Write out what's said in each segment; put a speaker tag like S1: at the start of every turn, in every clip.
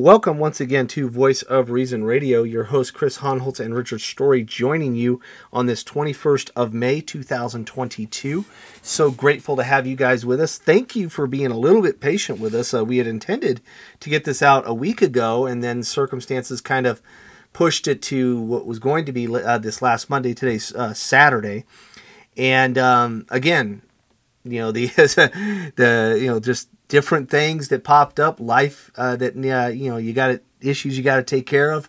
S1: Welcome once again to Voice of Reason Radio. Your host, Chris Hohnholz and Richard Story, joining you on this 21st of May, 2022. So grateful to have you guys with us. Thank you for being a little bit patient with us. Uh, we had intended to get this out a week ago, and then circumstances kind of pushed it to what was going to be uh, this last Monday. Today's uh, Saturday. And um, again, you know the the you know just different things that popped up, life uh, that uh, you know you got issues you got to take care of.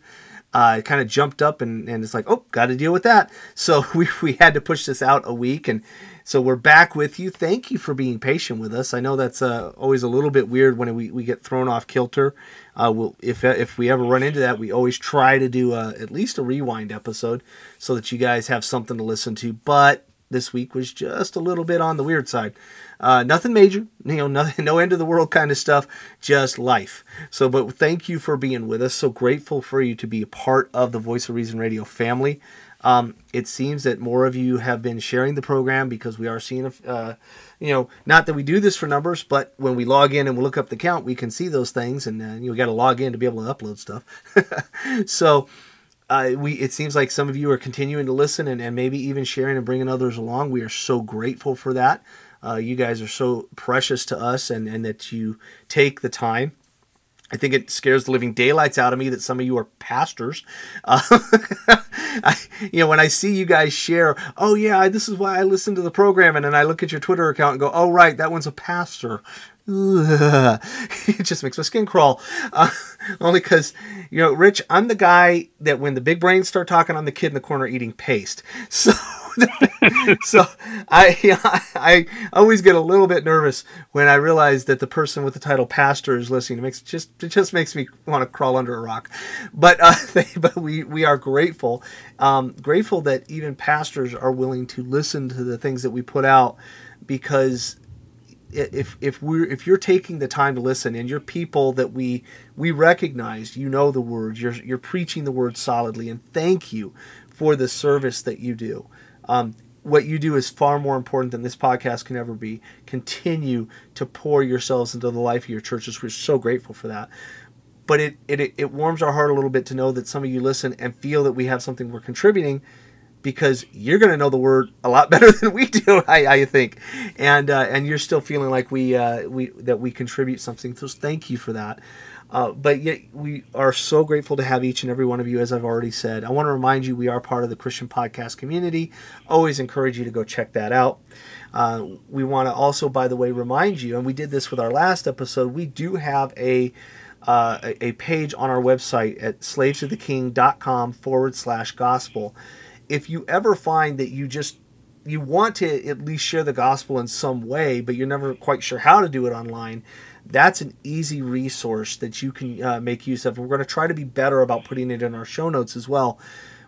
S1: Uh, it kind of jumped up and, and it's like, oh, got to deal with that. So we, we had to push this out a week. And so we're back with you. Thank you for being patient with us. I know that's uh, always a little bit weird when we, we get thrown off kilter. Uh, we'll, if, if we ever run into that, we always try to do a, at least a rewind episode so that you guys have something to listen to. But this week was just a little bit on the weird side. Uh, nothing major, you know, nothing, no end of the world kind of stuff, just life. So, but thank you for being with us. So grateful for you to be a part of the Voice of Reason Radio family. Um, it seems that more of you have been sharing the program because we are seeing, uh, you know, not that we do this for numbers, but when we log in and we look up the count, we can see those things, and uh, you got to log in to be able to upload stuff. so uh, we it seems like some of you are continuing to listen and, and maybe even sharing and bringing others along. We are so grateful for that. Uh, you guys are so precious to us and, and that you take the time. I think it scares the living daylights out of me that some of you are pastors. Uh, I, you know, when I see you guys share, oh yeah, this is why I listen to the program, and then I look at your Twitter account and go, oh right, that one's a pastor. it just makes my skin crawl. Uh, only because, you know, Rich, I'm the guy that when the big brains start talking, I'm the kid in the corner eating paste. So, so I, I always get a little bit nervous when I realize that the person with the title pastor is listening. It makes just it just makes me want to crawl under a rock. But uh, they, but we we are grateful, um, grateful that even pastors are willing to listen to the things that we put out because if if we're if you're taking the time to listen and you're people that we we recognize you know the words you're you're preaching the word solidly and thank you for the service that you do um, what you do is far more important than this podcast can ever be continue to pour yourselves into the life of your churches we're so grateful for that but it, it it warms our heart a little bit to know that some of you listen and feel that we have something we're contributing because you're going to know the word a lot better than we do, I, I think, and uh, and you're still feeling like we uh, we that we contribute something. So thank you for that. Uh, but yet we are so grateful to have each and every one of you, as I've already said. I want to remind you we are part of the Christian podcast community. Always encourage you to go check that out. Uh, we want to also, by the way, remind you, and we did this with our last episode. We do have a uh, a page on our website at slavetotheking.com forward slash gospel if you ever find that you just you want to at least share the gospel in some way, but you're never quite sure how to do it online, that's an easy resource that you can uh, make use of. We're going to try to be better about putting it in our show notes as well.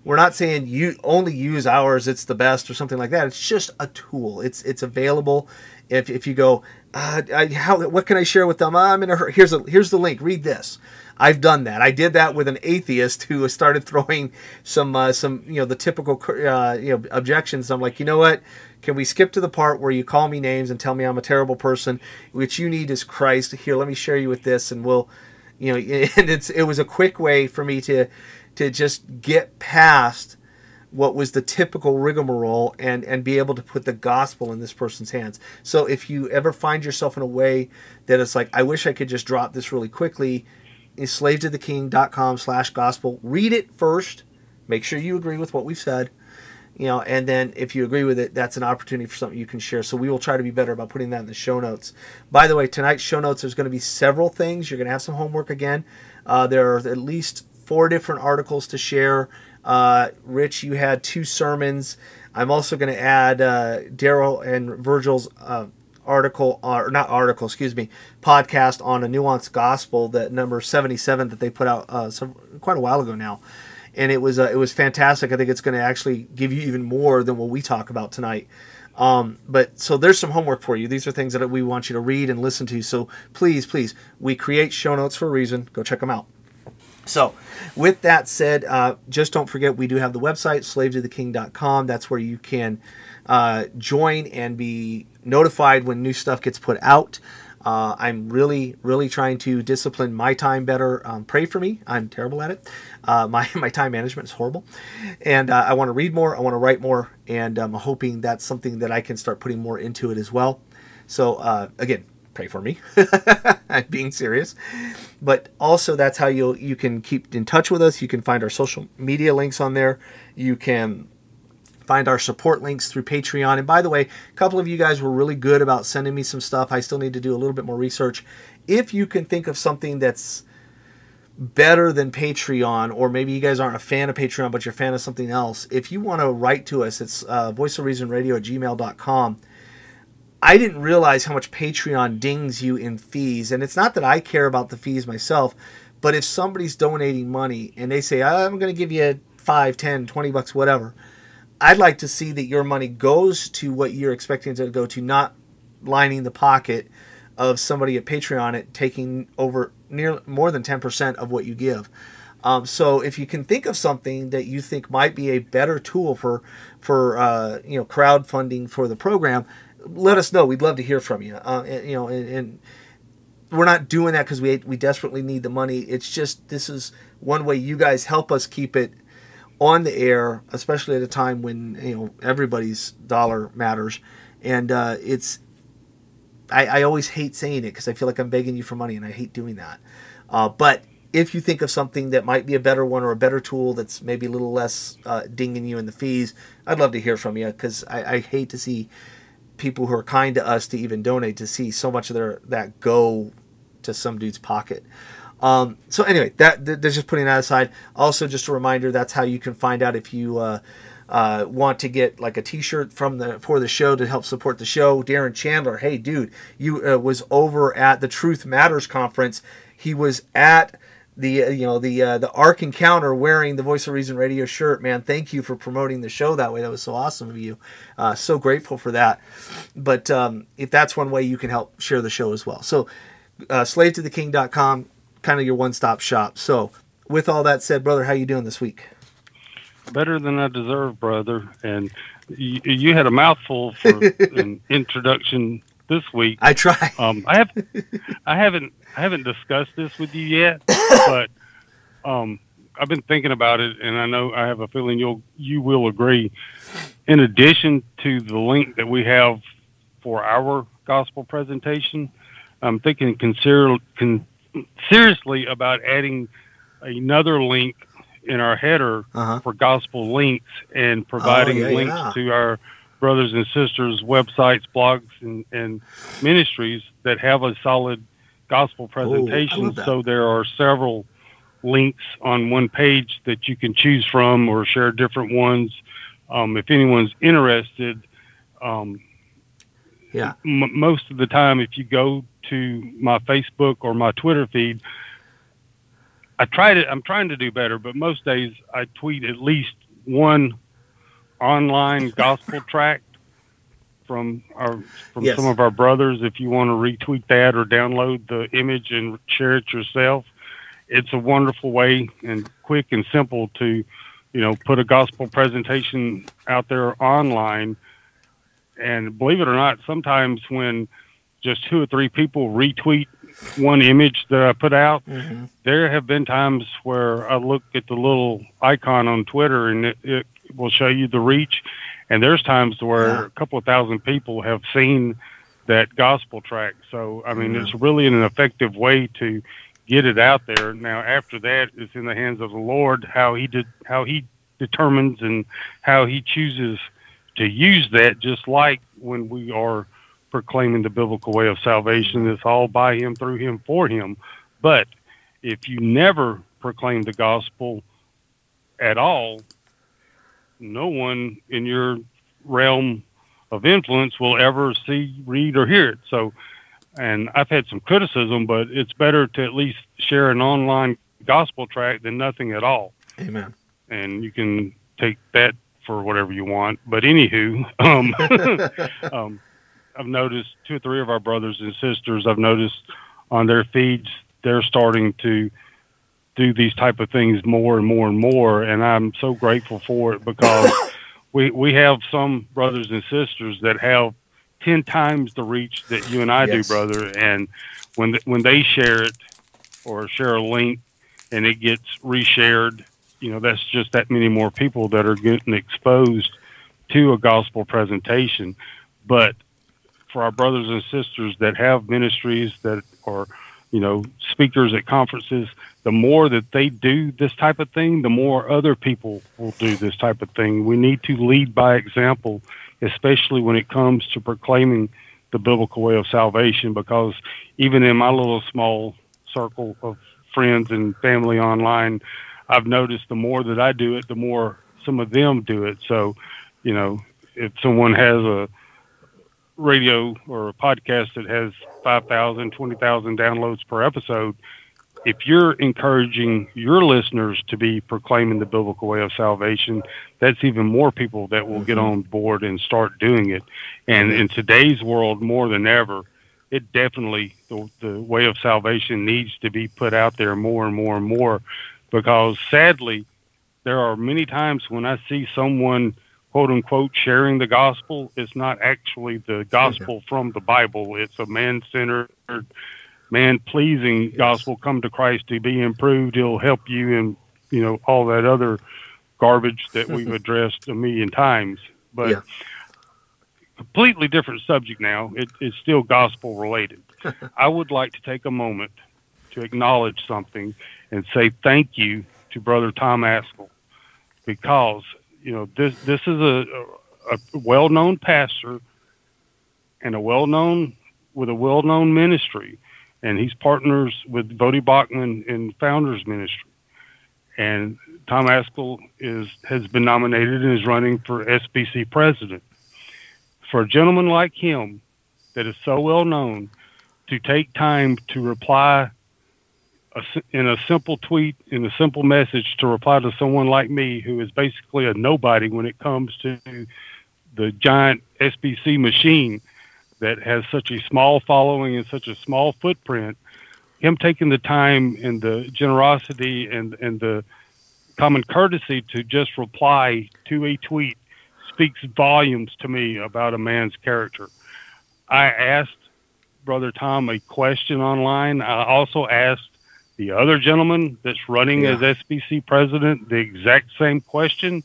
S1: We're not saying you only use ours; it's the best or something like that. It's just a tool. It's it's available. If, if you go, uh, I, how what can I share with them? I'm in a hurry. Here's a here's the link. Read this. I've done that. I did that with an atheist who started throwing some uh, some you know the typical uh, you know objections. I'm like, you know what? Can we skip to the part where you call me names and tell me I'm a terrible person? Which you need is Christ. Here, let me share you with this, and we'll you know. And it's it was a quick way for me to to just get past what was the typical rigmarole and and be able to put the gospel in this person's hands. So if you ever find yourself in a way that it's like I wish I could just drop this really quickly, is slavetotheking.com slash gospel. Read it first. Make sure you agree with what we've said. You know, and then if you agree with it, that's an opportunity for something you can share. So we will try to be better about putting that in the show notes. By the way, tonight's show notes, there's going to be several things. You're going to have some homework again. Uh, there are at least four different articles to share. Uh, Rich, you had two sermons. I'm also going to add uh, Darrell and Virgil's uh, article or not article excuse me podcast on a nuanced gospel that number 77 that they put out uh, some, quite a while ago now. And it was uh, it was fantastic. I think it's going to actually give you even more than what we talk about tonight. Um, but so there's some homework for you. These are things that we want you to read and listen to. So please please we create show notes for a reason. Go check them out so, with that said, uh, just don't forget we do have the website, slavetotheking.com. That's where you can uh, join and be notified when new stuff gets put out. Uh, I'm really, really trying to discipline my time better. Um, pray for me. I'm terrible at it. Uh, my, my time management is horrible. And uh, I want to read more. I want to write more. And I'm hoping that's something that I can start putting more into it as well. So, uh, again, pray for me. I'm being serious. But also, that's how you you can keep in touch with us. You can find our social media links on there. You can find our support links through Patreon. And by the way, a couple of you guys were really good about sending me some stuff. I still need to do a little bit more research. If you can think of something that's better than Patreon, or maybe you guys aren't a fan of Patreon, but you're a fan of something else, if you want to write to us, it's uh, voiceofreasonradio at gmail.com. I didn't realize how much Patreon dings you in fees. And it's not that I care about the fees myself, but if somebody's donating money and they say, I'm going to give you 5, 10, 20 bucks, whatever, I'd like to see that your money goes to what you're expecting it to go to, not lining the pocket of somebody at Patreon at taking over near more than 10% of what you give. Um, so if you can think of something that you think might be a better tool for for uh, you know crowdfunding for the program, let us know. We'd love to hear from you. Uh, and, you know, and, and, we're not doing that because we we desperately need the money. It's just this is one way you guys help us keep it on the air, especially at a time when you know everybody's dollar matters. And uh, it's I, I, always hate saying it because I feel like I'm begging you for money, and I hate doing that. Uh, but if you think of something that might be a better one or a better tool that's maybe a little less uh, dinging you in the fees, I'd love to hear from you because I, I hate to see people who are kind to us to even donate to see so much of their that go to some dude's pocket. Um, so anyway, that they're just putting that aside. Also, just a reminder that's how you can find out if you uh, uh, want to get like a T-shirt from the for the show to help support the show. Darren Chandler, hey dude, you uh, was over at the Truth Matters conference. He was at the uh, you know the uh, the Ark Encounter wearing the Voice of Reason radio shirt. Man, thank you for promoting the show that way. That was so awesome of you. Uh, so grateful for that. But um, if that's one way, you can help share the show as well. So uh, slave to the king.com, kind of your one stop shop. So with all that said, brother, how you doing this week?
S2: Better than I deserve, brother. And you, you had a mouthful for an introduction this week.
S1: I try.
S2: Um, I have, I haven't, I haven't discussed this with you yet, but um, I've been thinking about it, and I know I have a feeling you'll, you will agree. In addition to the link that we have for our gospel presentation, I'm thinking consider, con, seriously about adding another link in our header uh-huh. for gospel links and providing oh, yeah, links yeah. to our brothers and sisters' websites, blogs, and, and ministries that have a solid gospel presentation. Ooh, so there are several links on one page that you can choose from or share different ones. Um, if anyone's interested, um,
S1: yeah.
S2: M- most of the time, if you go to my Facebook or my Twitter feed, I try to. I'm trying to do better, but most days I tweet at least one online gospel tract from our from yes. some of our brothers. If you want to retweet that or download the image and share it yourself, it's a wonderful way and quick and simple to, you know, put a gospel presentation out there online. And believe it or not, sometimes when just two or three people retweet one image that I put out, mm-hmm. there have been times where I look at the little icon on Twitter and it, it will show you the reach. And there's times where yeah. a couple of thousand people have seen that gospel track. So, I mean, mm-hmm. it's really an effective way to get it out there. Now, after that, it's in the hands of the Lord how he did, how he determines and how he chooses to use that. Just like when we are proclaiming the biblical way of salvation, it's all by him, through him, for him. But if you never proclaim the gospel at all, no one in your realm of influence will ever see, read, or hear it. So, and I've had some criticism, but it's better to at least share an online gospel track than nothing at all.
S1: Amen.
S2: And you can take that for whatever you want. But anywho, um, um, I've noticed two or three of our brothers and sisters. I've noticed on their feeds they're starting to do these type of things more and more and more, and I'm so grateful for it because we we have some brothers and sisters that have ten times the reach that you and I
S1: Yes.
S2: do, brother. And when th- when they share it or share a link and it gets reshared, you know, that's just that many more people that are getting exposed to a gospel presentation. But for our brothers and sisters that have ministries that are, you know, speakers at conferences, the more that they do this type of thing, the more other people will do this type of thing. We need to lead by example, especially when it comes to proclaiming the biblical way of salvation, because even in my little small circle of friends and family online, I've noticed the more that I do it, the more some of them do it. So, you know, if someone has a radio or a podcast that has 5,000, 20,000 downloads per episode, if you're encouraging your listeners to be proclaiming the biblical way of salvation, that's even more people that will get mm-hmm. on board and start doing it. And mm-hmm. in today's world, more than ever, it definitely, the, the way of salvation needs to be put out there more and more and more because sadly, there are many times when I see someone quote unquote sharing the gospel, is not actually the gospel from the Bible. It's a man centered, man pleasing gospel. Come to Christ to be improved. He'll help you and you know, all that other garbage that we've addressed a million times. But
S1: Yeah.
S2: completely different subject now. It, it's still gospel related. I would like to take a moment to acknowledge something and say thank you to Brother Tom Ascol because you know this this is a, a, a well known pastor and a well known with a well known ministry, and he's partners with Voddie Baucham in Founders Ministry, and Tom Ascol is has been nominated and is running for SBC president. For a gentleman like him, that is so well known, to take time to reply a in a simple tweet, in a simple message, to reply to someone like me who is basically a nobody when it comes to the giant SBC machine that has such a small following and such a small footprint. Him taking the time and the generosity and, and the common courtesy to just reply to a tweet speaks volumes to me about a man's character. I asked Brother Tom a question online. I also asked the other gentleman that's running
S1: Yeah.
S2: as SBC president the exact same question.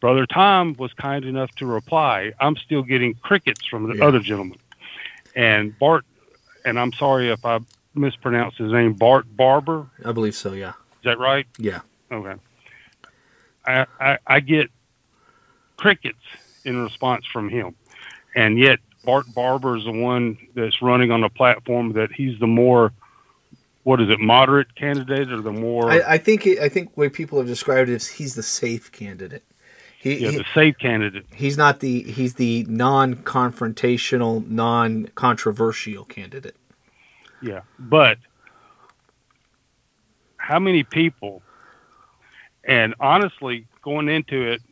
S2: Brother Tom was kind enough to reply. I'm still getting crickets from the
S1: Yeah.
S2: other gentleman. And Bart, and I'm sorry if I mispronounced his name, Bart Barber.
S1: I believe so. Yeah.
S2: Is that right?
S1: Yeah.
S2: Okay. I, I, I get crickets in response from him. And yet, Bart Barber is the one that's running on a platform that he's the more, what is it, moderate candidate or the more,
S1: I, I think I think way people have described it is he's the safe candidate. He,
S2: yeah,
S1: he
S2: the safe candidate.
S1: he's not the he's the non-confrontational, non-controversial candidate.
S2: Yeah. But how many people, and honestly, going into it,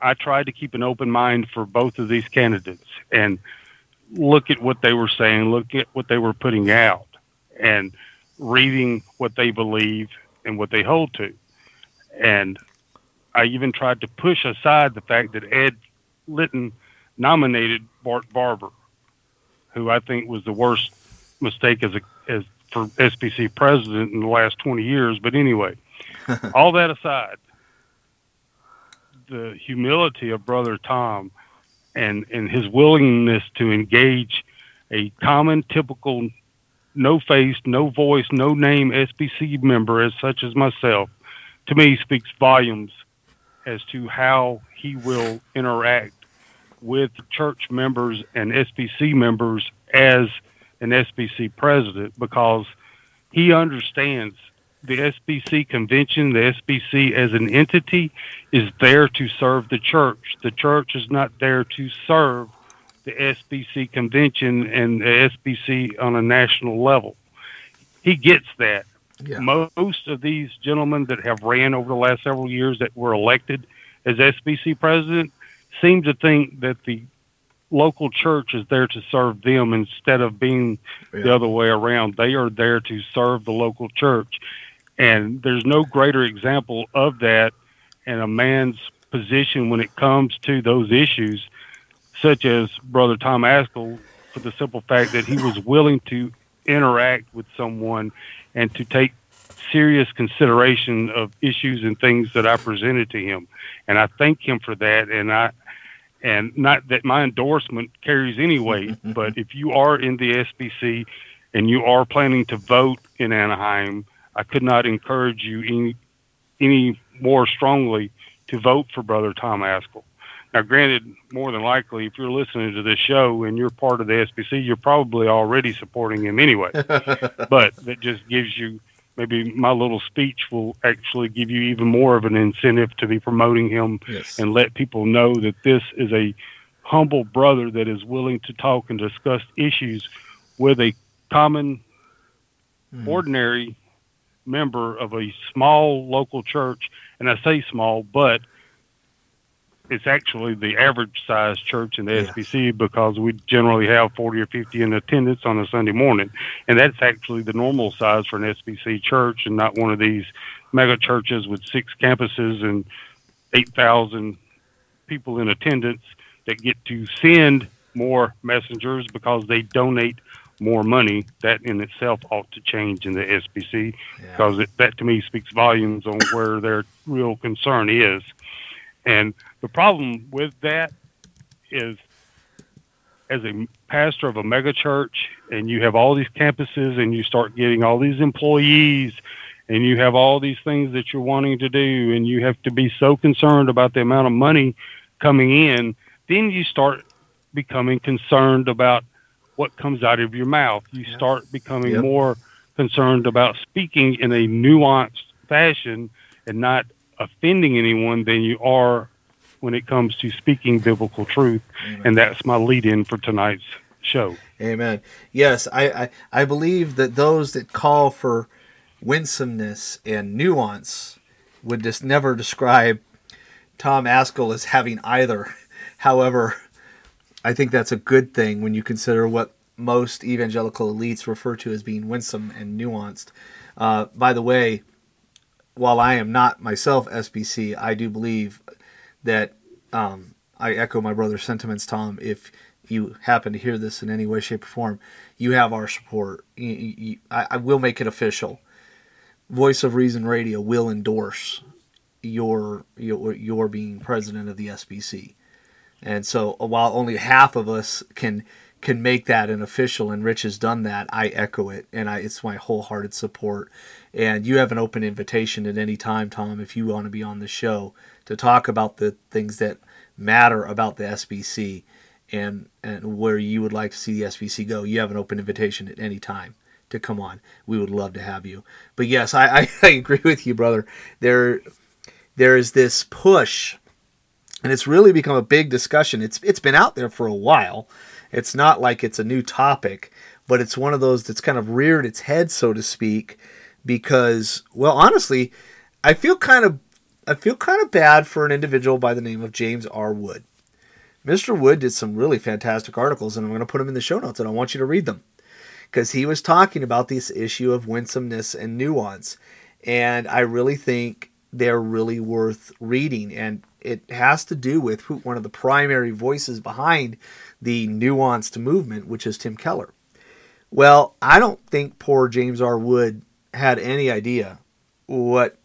S2: I tried to keep an open mind for both of these candidates and look at what they were saying, look at what they were putting out, and reading what they believe and what they hold to. And I even tried to push aside the fact that Ed Litton nominated Bart Barber, who I think was the worst mistake as a as for SBC president in the last 20 years. But anyway, all that aside, the humility of Brother Tom and and his willingness to engage a common, typical, no face, no voice, no name SBC member as such as myself, to me speaks volumes as to how he will interact with church members and SBC members as an SBC president because he understands the SBC convention, the SBC as an entity is there to serve the church. The church is not there to serve the SBC convention and the SBC on a national level. He gets that.
S1: Yeah.
S2: Most of these gentlemen that have ran over the last several years that were elected as SBC president seem to think that the local church is there to serve them instead of being the other way around. They are there to serve the local church. And there's no greater example of that in a man's position when it comes to those issues, such as Brother Tom Ascol, for the simple fact that he was willing to interact with someone and to take serious consideration of issues and things that I presented to him. And I thank him for that. And I, and not that my endorsement carries any weight, but if you are in the SBC and you are planning to vote in Anaheim, I could not encourage you any, any more strongly to vote for Brother Tom Ascol. Now, granted, more than likely, if you're listening to this show and you're part of the SBC, you're probably already supporting him anyway. but that just gives you maybe my little speech will actually give you even more of an incentive to be promoting him yes. and let people know that this is a humble brother that is willing to talk and discuss issues with a common, mm. ordinary member of a small local church. And I say small, but it's actually the average size church in the yeah. SBC because we generally have 40 or 50 in attendance on a Sunday morning. And that's actually the normal size for an SBC church and not one of these mega churches with six campuses and 8,000 people in attendance that get to send more messengers because they donate more money. That in itself ought to change in the SBC yeah. because it, that to me speaks volumes on where their real concern is. And the problem with that is, as a pastor of a mega church, and you have all these campuses, and you start getting all these employees, and you have all these things that you're wanting to do, and you have to be so concerned about the amount of money coming in, then you start becoming concerned about what comes out of your mouth. You yeah. start becoming yep. more concerned about speaking in a nuanced fashion and not offending anyone than you are when it comes to speaking biblical truth. Amen. And that's my lead in for tonight's show.
S1: Amen. Yes, I, I, I believe that those that call for winsomeness and nuance would just never describe Tom Ascol as having either. However, I think that's a good thing when you consider what most evangelical elites refer to as being winsome and nuanced. Uh, by the way, while I am not myself SBC, I do believe that um, I echo my brother's sentiments, Tom. If you happen to hear this in any way, shape, or form, you have our support. You, you, I, I, will make it official. Voice of Reason Radio will endorse your your your being president of the SBC, and so while only half of us can can make that an official, and Rich has done that, I echo it, and I, it's my wholehearted support. And you have an open invitation at any time, Tom, if you want to be on the show to talk about the things that matter about the SBC and and where you would like to see the SBC go. You have an open invitation at any time to come on. We would love to have you. But yes, I, I, I agree with you, brother. There there is this push, and it's really become a big discussion. It's it's been out there for a while it's not like it's a new topic, but it's one of those that's kind of reared its head, so to speak, because, well, honestly, I feel kind of I feel kind of bad for an individual by the name of James R. Wood. Mr. Wood did some really fantastic articles, and I'm going to put them in the show notes, and I want you to read them because he was talking about this issue of winsomeness and nuance, and I really think they're really worth reading, and it has to do with who, one of the primary voices behind the nuanced movement, which is Tim Keller. Well, I don't think poor James R. Wood had any idea what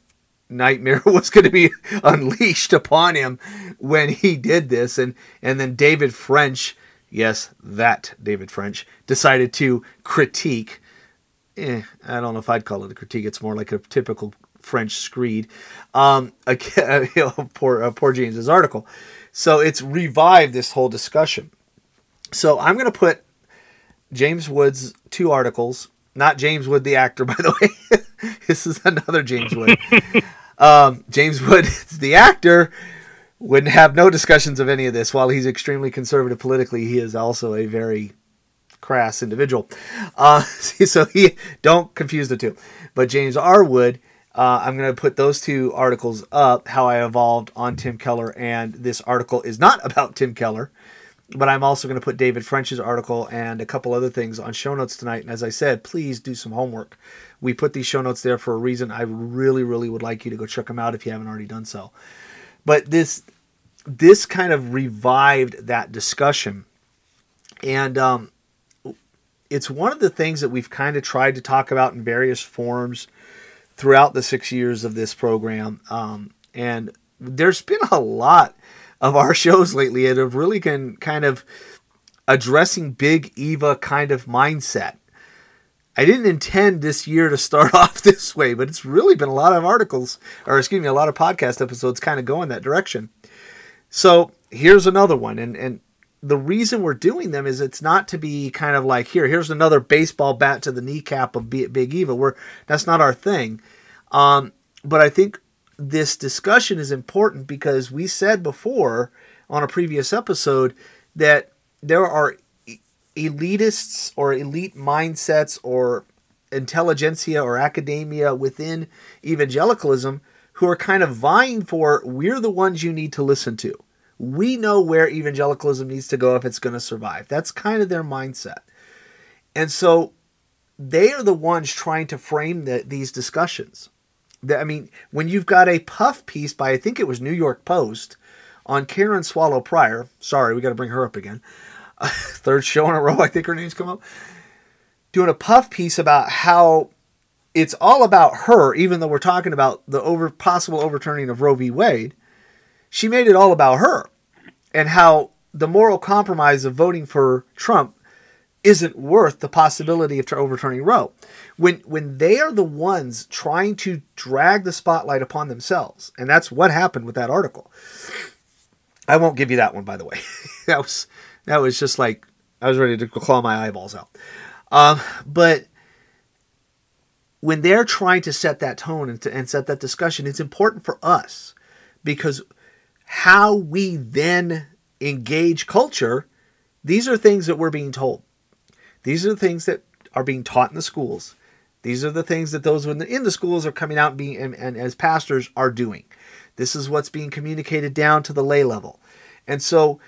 S1: nightmare was going to be unleashed upon him when he did this and and then David French yes that David French decided to critique eh, I don't know if I'd call it a critique it's more like a typical French screed um a, you know, poor uh, poor James's article so it's revived this whole discussion so I'm going to put James Wood's two articles, not James Wood the actor, by the way. this is another James Wood. um, James Wood, the actor, wouldn't have no discussions of any of this. While he's extremely conservative politically, he is also a very crass individual. Uh, so he don't confuse the two. But James R. Wood. Uh, I'm going to put those two articles up, how I evolved on Tim Keller, and this article is not about Tim Keller but I'm also going to put David French's article and a couple other things on show notes tonight. And as I said, please do some homework. We put these show notes there for a reason. I really, really would like you to go check them out if you haven't already done so. But this this kind of revived that discussion. And um, it's one of the things that we've kind of tried to talk about in various forms throughout the six years of this program. Um, and there's been a lot of our shows lately that have really been kind of addressing big Eva kind of mindset. I didn't intend this year to start off this way, but it's really been a lot of articles, or excuse me, a lot of podcast episodes kind of going in that direction. So here's another one, and and the reason we're doing them is it's not to be kind of like here, here's another baseball bat to the kneecap of Big Eva. We're that's not our thing. Um, but I think this discussion is important because we said before on a previous episode that there are elitists or elite mindsets or intelligentsia or academia within evangelicalism who are kind of vying for we're the ones you need to listen to. We know where evangelicalism needs to go if it's going to survive. That's kind of their mindset. And so they are the ones trying to frame the, these discussions. I mean, when you've got a puff piece by, I think it was New York Post, on Karen Swallow Prior, sorry, we got to bring her up again. Third show in a row, I think her name's come up. Doing a puff piece about how it's all about her, even though we're talking about the over possible overturning of Roe v. Wade she made it all about her and how the moral compromise of voting for Trump isn't worth the possibility of overturning Roe. When when they are the ones trying to drag the spotlight upon themselves, and that's what happened with that article. I won't give you that one, by the way. that was that was just like I was ready to claw my eyeballs out. Um, but when they're trying to set that tone and, to, and set that discussion, it's important for us because how we then engage culture, these are things that we're being told. These are the things that are being taught in the schools. These are the things that those in the, schools are coming out and being and, and as pastors are doing. This is what's being communicated down to the lay level. And so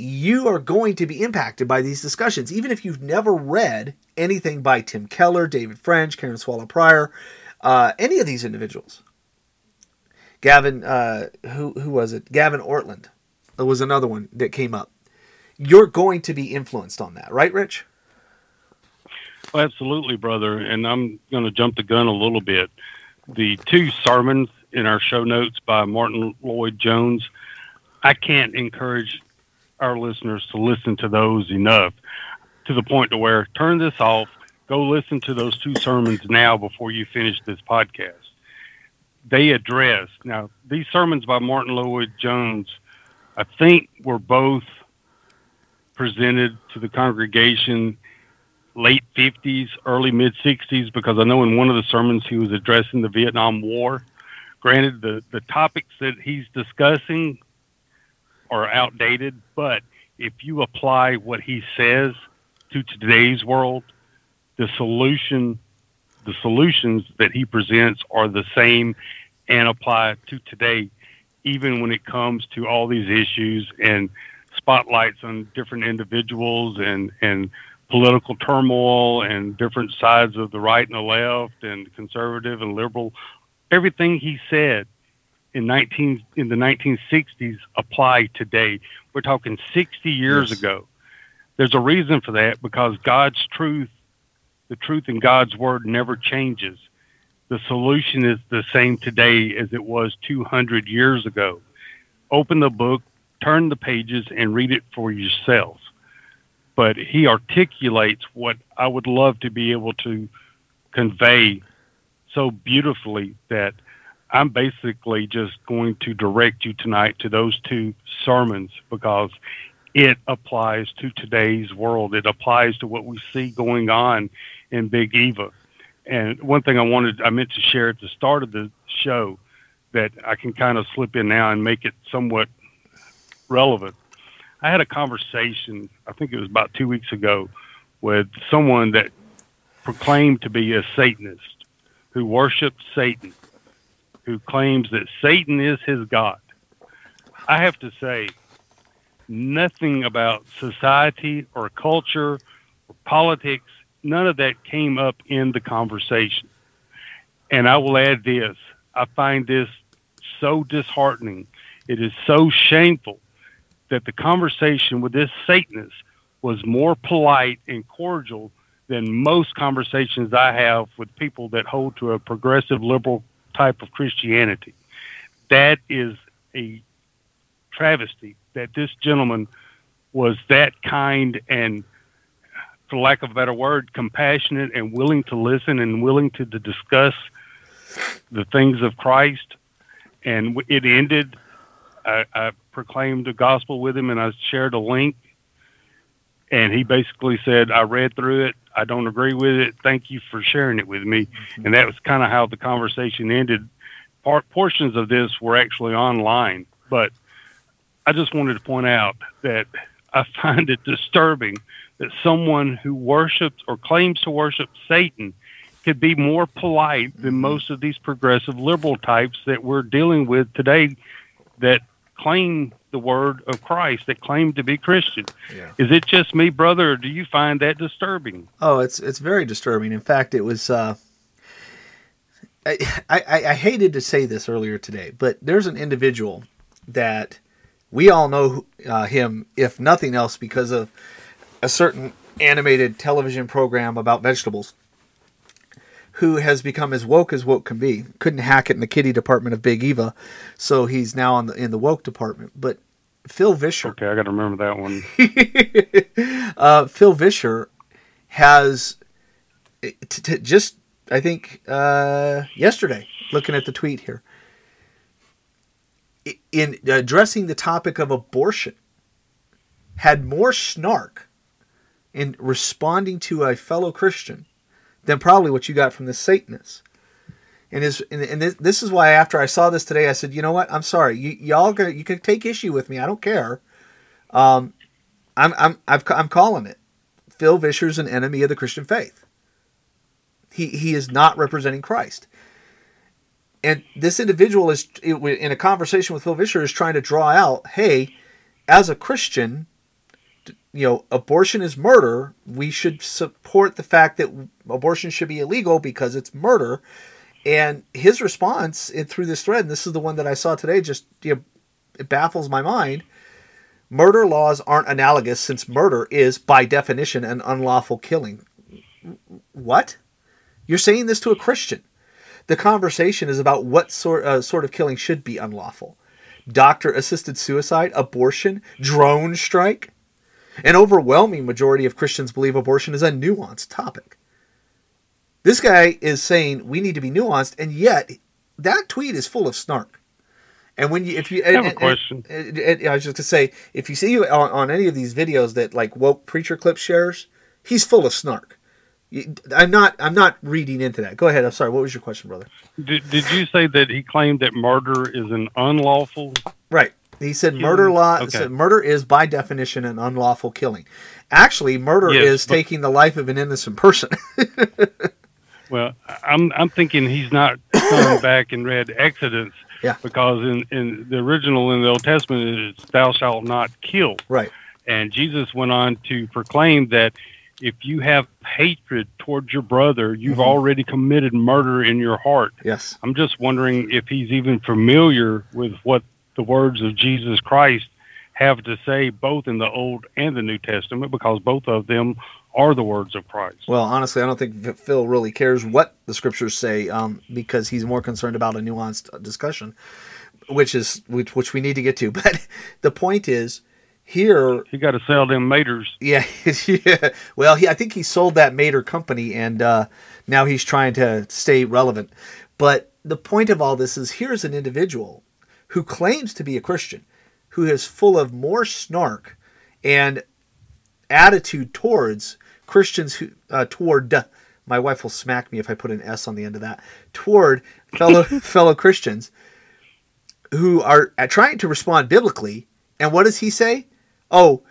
S1: you are going to be impacted by these discussions, even if you've never read anything by Tim Keller, David French, Karen Swallow Prior, uh, any of these individuals. Gavin, uh, who who was it? Gavin Ortlund was another one that came up. You're going to be influenced on that, right, Rich?
S2: Well, absolutely, brother. And I'm going to jump the gun a little bit. The two sermons in our show notes by Martyn Lloyd-Jones, I can't encourage our listeners to listen to those enough to the point to where turn this off, go listen to those two sermons now before you finish this podcast they address. Now, these sermons by Martyn Lloyd-Jones, I think, were both presented to the congregation late 50s, early mid 60s, because I know in one of the sermons he was addressing the Vietnam War. Granted, the, the topics that he's discussing are outdated, but if you apply what he says to today's world, the solution the solutions that he presents are the same and apply to today, even when it comes to all these issues and spotlights on different individuals and, and political turmoil and different sides of the right and the left and conservative and liberal. Everything he said in 19 in the 1960s apply today. We're talking 60 years yes. ago. There's a reason for that because God's truth the truth in God's word never changes. The solution is the same today as it was 200 years ago. Open the book, turn the pages, and read it for yourself. But he articulates what I would love to be able to convey so beautifully that I'm basically just going to direct you tonight to those two sermons because it applies to today's world. It applies to what we see going on in Big Eva. And one thing I wanted, I meant to share at the start of the show that I can kind of slip in now and make it somewhat relevant. I had a conversation, I think it was about two weeks ago, with someone that proclaimed to be a Satanist who worshipped Satan, who claims that Satan is his God. I have to say, nothing about society or culture or politics none of that came up in the conversation. And I will add this I find this so disheartening. It is so shameful that the conversation with this Satanist was more polite and cordial than most conversations I have with people that hold to a progressive liberal type of Christianity. That is a travesty that this gentleman was that kind and for lack of a better word compassionate and willing to listen and willing to, to discuss the things of Christ and it ended I, I proclaimed the gospel with him and I shared a link and he basically said I read through it I don't agree with it thank you for sharing it with me mm-hmm. and that was kind of how the conversation ended Part, portions of this were actually online but I just wanted to point out that I find it disturbing that someone who worships or claims to worship Satan could be more polite than mm-hmm. most of these progressive liberal types that we're dealing with today that claim the word of Christ, that claim to be Christian. Yeah. Is it just me, brother, or do you find that disturbing?
S1: Oh, it's it's very disturbing. In fact, it was. Uh, I, I, I hated to say this earlier today, but there's an individual that we all know uh, him, if nothing else, because of a certain animated television program about vegetables who has become as woke as woke can be. Couldn't hack it in the kitty department of Big Eva, so he's now in the in the woke department. But Phil Vischer.
S2: Okay, I got to remember that one.
S1: uh, Phil Vischer has t- t- just I think uh, yesterday looking at the tweet here in addressing the topic of abortion had more snark in responding to a fellow Christian than probably what you got from the Satanists. And, is, and, and this, is why after I saw this today, I said, you know what? I'm sorry. You, y'all gonna, you can take issue with me. I don't care. Um, I'm, I'm, I've, I'm calling it. Phil Vischer's an enemy of the Christian faith. He, he is not representing Christ. And this individual is, in a conversation with Phil Vischer, is trying to draw out, hey, as a Christian, you know, abortion is murder. We should support the fact that abortion should be illegal because it's murder. And his response it, through this thread, and this is the one that I saw today, just you know, it baffles my mind. Murder laws aren't analogous since murder is, by definition, an unlawful killing. What? You're saying this to a Christian. The conversation is about what sort, uh, sort of killing should be unlawful doctor assisted suicide, abortion, drone strike. An overwhelming majority of Christians believe abortion is a nuanced topic. This guy is saying we need to be nuanced, and yet that tweet is full of snark. And when you, if you,
S2: I have and, a question.
S1: And, and, I was just to say, if you see on, on any of these videos that like woke preacher clip shares, he's full of snark. I'm not. I'm not reading into that. Go ahead. I'm sorry. What was your question, brother?
S2: Did, did you say that he claimed that murder is an unlawful?
S1: Right. He said murder law. Okay. Said murder is by definition an unlawful killing. Actually, murder yes, is taking the life of an innocent person.
S2: well, I'm I'm thinking he's not coming back and read Exodus.
S1: Yeah.
S2: Because in, in the original in the Old Testament it's thou shalt not kill.
S1: Right.
S2: And Jesus went on to proclaim that if you have hatred towards your brother, you've mm-hmm. already committed murder in your heart.
S1: Yes.
S2: I'm just wondering if he's even familiar with what the words of Jesus Christ have to say both in the Old and the New Testament because both of them are the words of Christ.
S1: Well, honestly, I don't think Phil really cares what the scriptures say um, because he's more concerned about a nuanced discussion, which is which, which we need to get to. But the point is, here
S2: you got to sell them maters.
S1: Yeah, yeah. Well, he, I think he sold that mater company, and uh, now he's trying to stay relevant. But the point of all this is here's an individual who claims to be a Christian, who is full of more snark and attitude towards Christians who uh, toward my wife will smack me if I put an S on the end of that toward fellow fellow Christians who are uh, trying to respond biblically. And what does he say? Oh,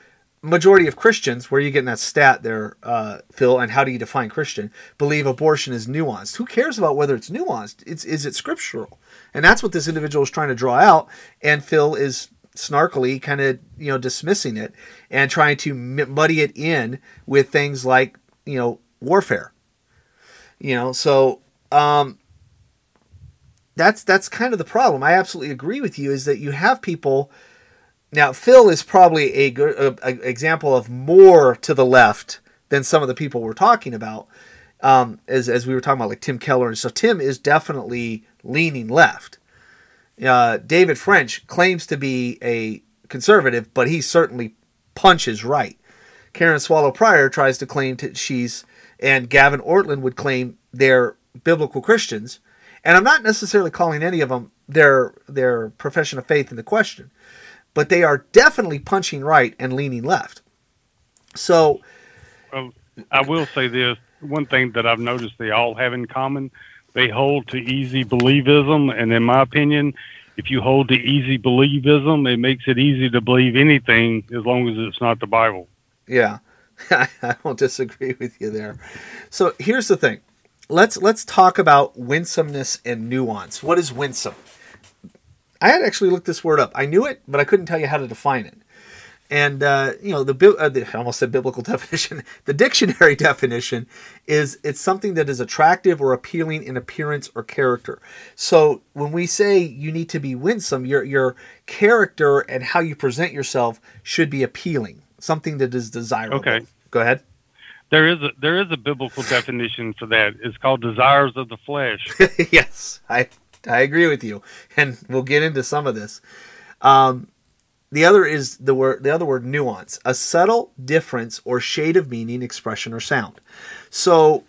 S1: majority of Christians, where are you getting that stat there, uh, Phil? And how do you define Christian? Believe abortion is nuanced. Who cares about whether it's nuanced? It's is it scriptural? And that's what this individual is trying to draw out. And Phil is snarkily kind of you know dismissing it and trying to muddy it in with things like you know warfare. You know, so um, that's that's kind of the problem. I absolutely agree with you. Is that you have people now? Phil is probably a good example of more to the left than some of the people we're talking about. Um, as as we were talking about, like Tim Keller, and so Tim is definitely leaning left. Uh, David French claims to be a conservative, but he certainly punches right. Karen Swallow Prior tries to claim that she's, and Gavin Ortlund would claim they're biblical Christians, and I'm not necessarily calling any of them their their profession of faith in the question, but they are definitely punching right and leaning left. So,
S2: well, I will say this: one thing that I've noticed they all have in common, they hold to easy believism, and in my opinion, if you hold to easy believism, it makes it easy to believe anything as long as it's not the Bible.
S1: Yeah, I don't disagree with you there. So here's the thing: let's let's talk about winsomeness and nuance. What is winsome? I had actually looked this word up. I knew it, but I couldn't tell you how to define it. And uh, you know, the, uh, the I almost said biblical definition. The dictionary definition is it's something that is attractive or appealing in appearance or character. So when we say you need to be winsome, your your character and how you present yourself should be appealing something that is desirable.
S2: Okay.
S1: Go ahead.
S2: There is a there is a biblical definition for that. It's called desires of the flesh.
S1: yes, I I agree with you, and we'll get into some of this. Um, the other is the word the other word nuance, a subtle difference or shade of meaning, expression, or sound. So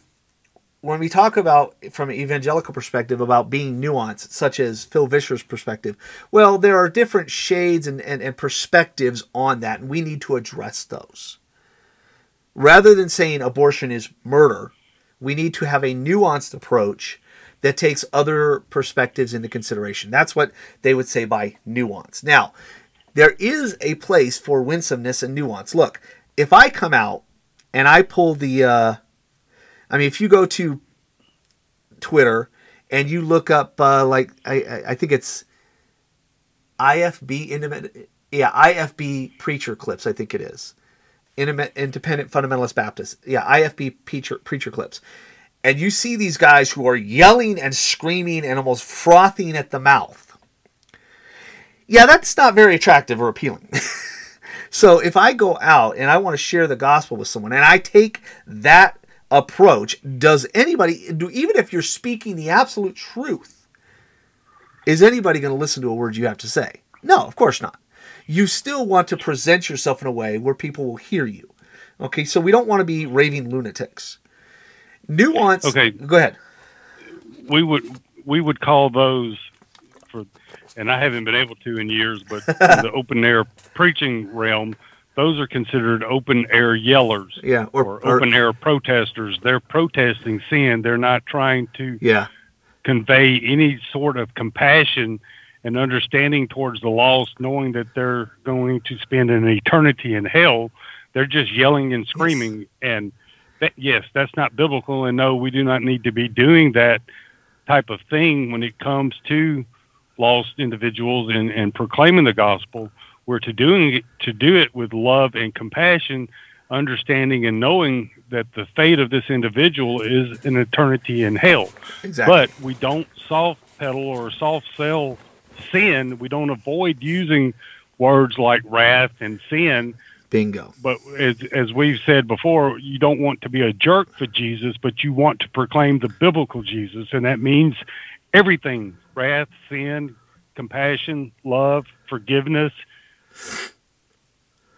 S1: when we talk about from an evangelical perspective about being nuanced, such as Phil Vischer's perspective, well, there are different shades and, and, and perspectives on that, and we need to address those. Rather than saying abortion is murder, we need to have a nuanced approach that takes other perspectives into consideration. That's what they would say by nuance. Now, there is a place for winsomeness and nuance. Look, if I come out and I pull the uh, I mean, if you go to Twitter and you look up, uh, like I, I think it's IFB independent, yeah, IFB preacher clips. I think it is independent fundamentalist Baptist. Yeah, IFB preacher preacher clips. And you see these guys who are yelling and screaming and almost frothing at the mouth. Yeah, that's not very attractive or appealing. so if I go out and I want to share the gospel with someone and I take that approach does anybody do even if you're speaking the absolute truth is anybody going to listen to a word you have to say no of course not you still want to present yourself in a way where people will hear you okay so we don't want to be raving lunatics nuance
S2: okay
S1: go ahead
S2: we would we would call those for and i haven't been able to in years but the open air preaching realm those are considered open air yellers.
S1: Yeah,
S2: or, or open air protesters. They're protesting sin. They're not trying to
S1: yeah.
S2: convey any sort of compassion and understanding towards the lost, knowing that they're going to spend an eternity in hell. They're just yelling and screaming. Yes. And that, yes, that's not biblical. And no, we do not need to be doing that type of thing when it comes to lost individuals and, and proclaiming the gospel we're to doing it, to do it with love and compassion, understanding and knowing that the fate of this individual is an eternity in hell.
S1: Exactly.
S2: But we don't soft pedal or soft sell sin. We don't avoid using words like wrath and sin.
S1: Bingo.
S2: But as, as we've said before, you don't want to be a jerk for Jesus, but you want to proclaim the biblical Jesus. And that means everything wrath, sin, compassion, love, forgiveness,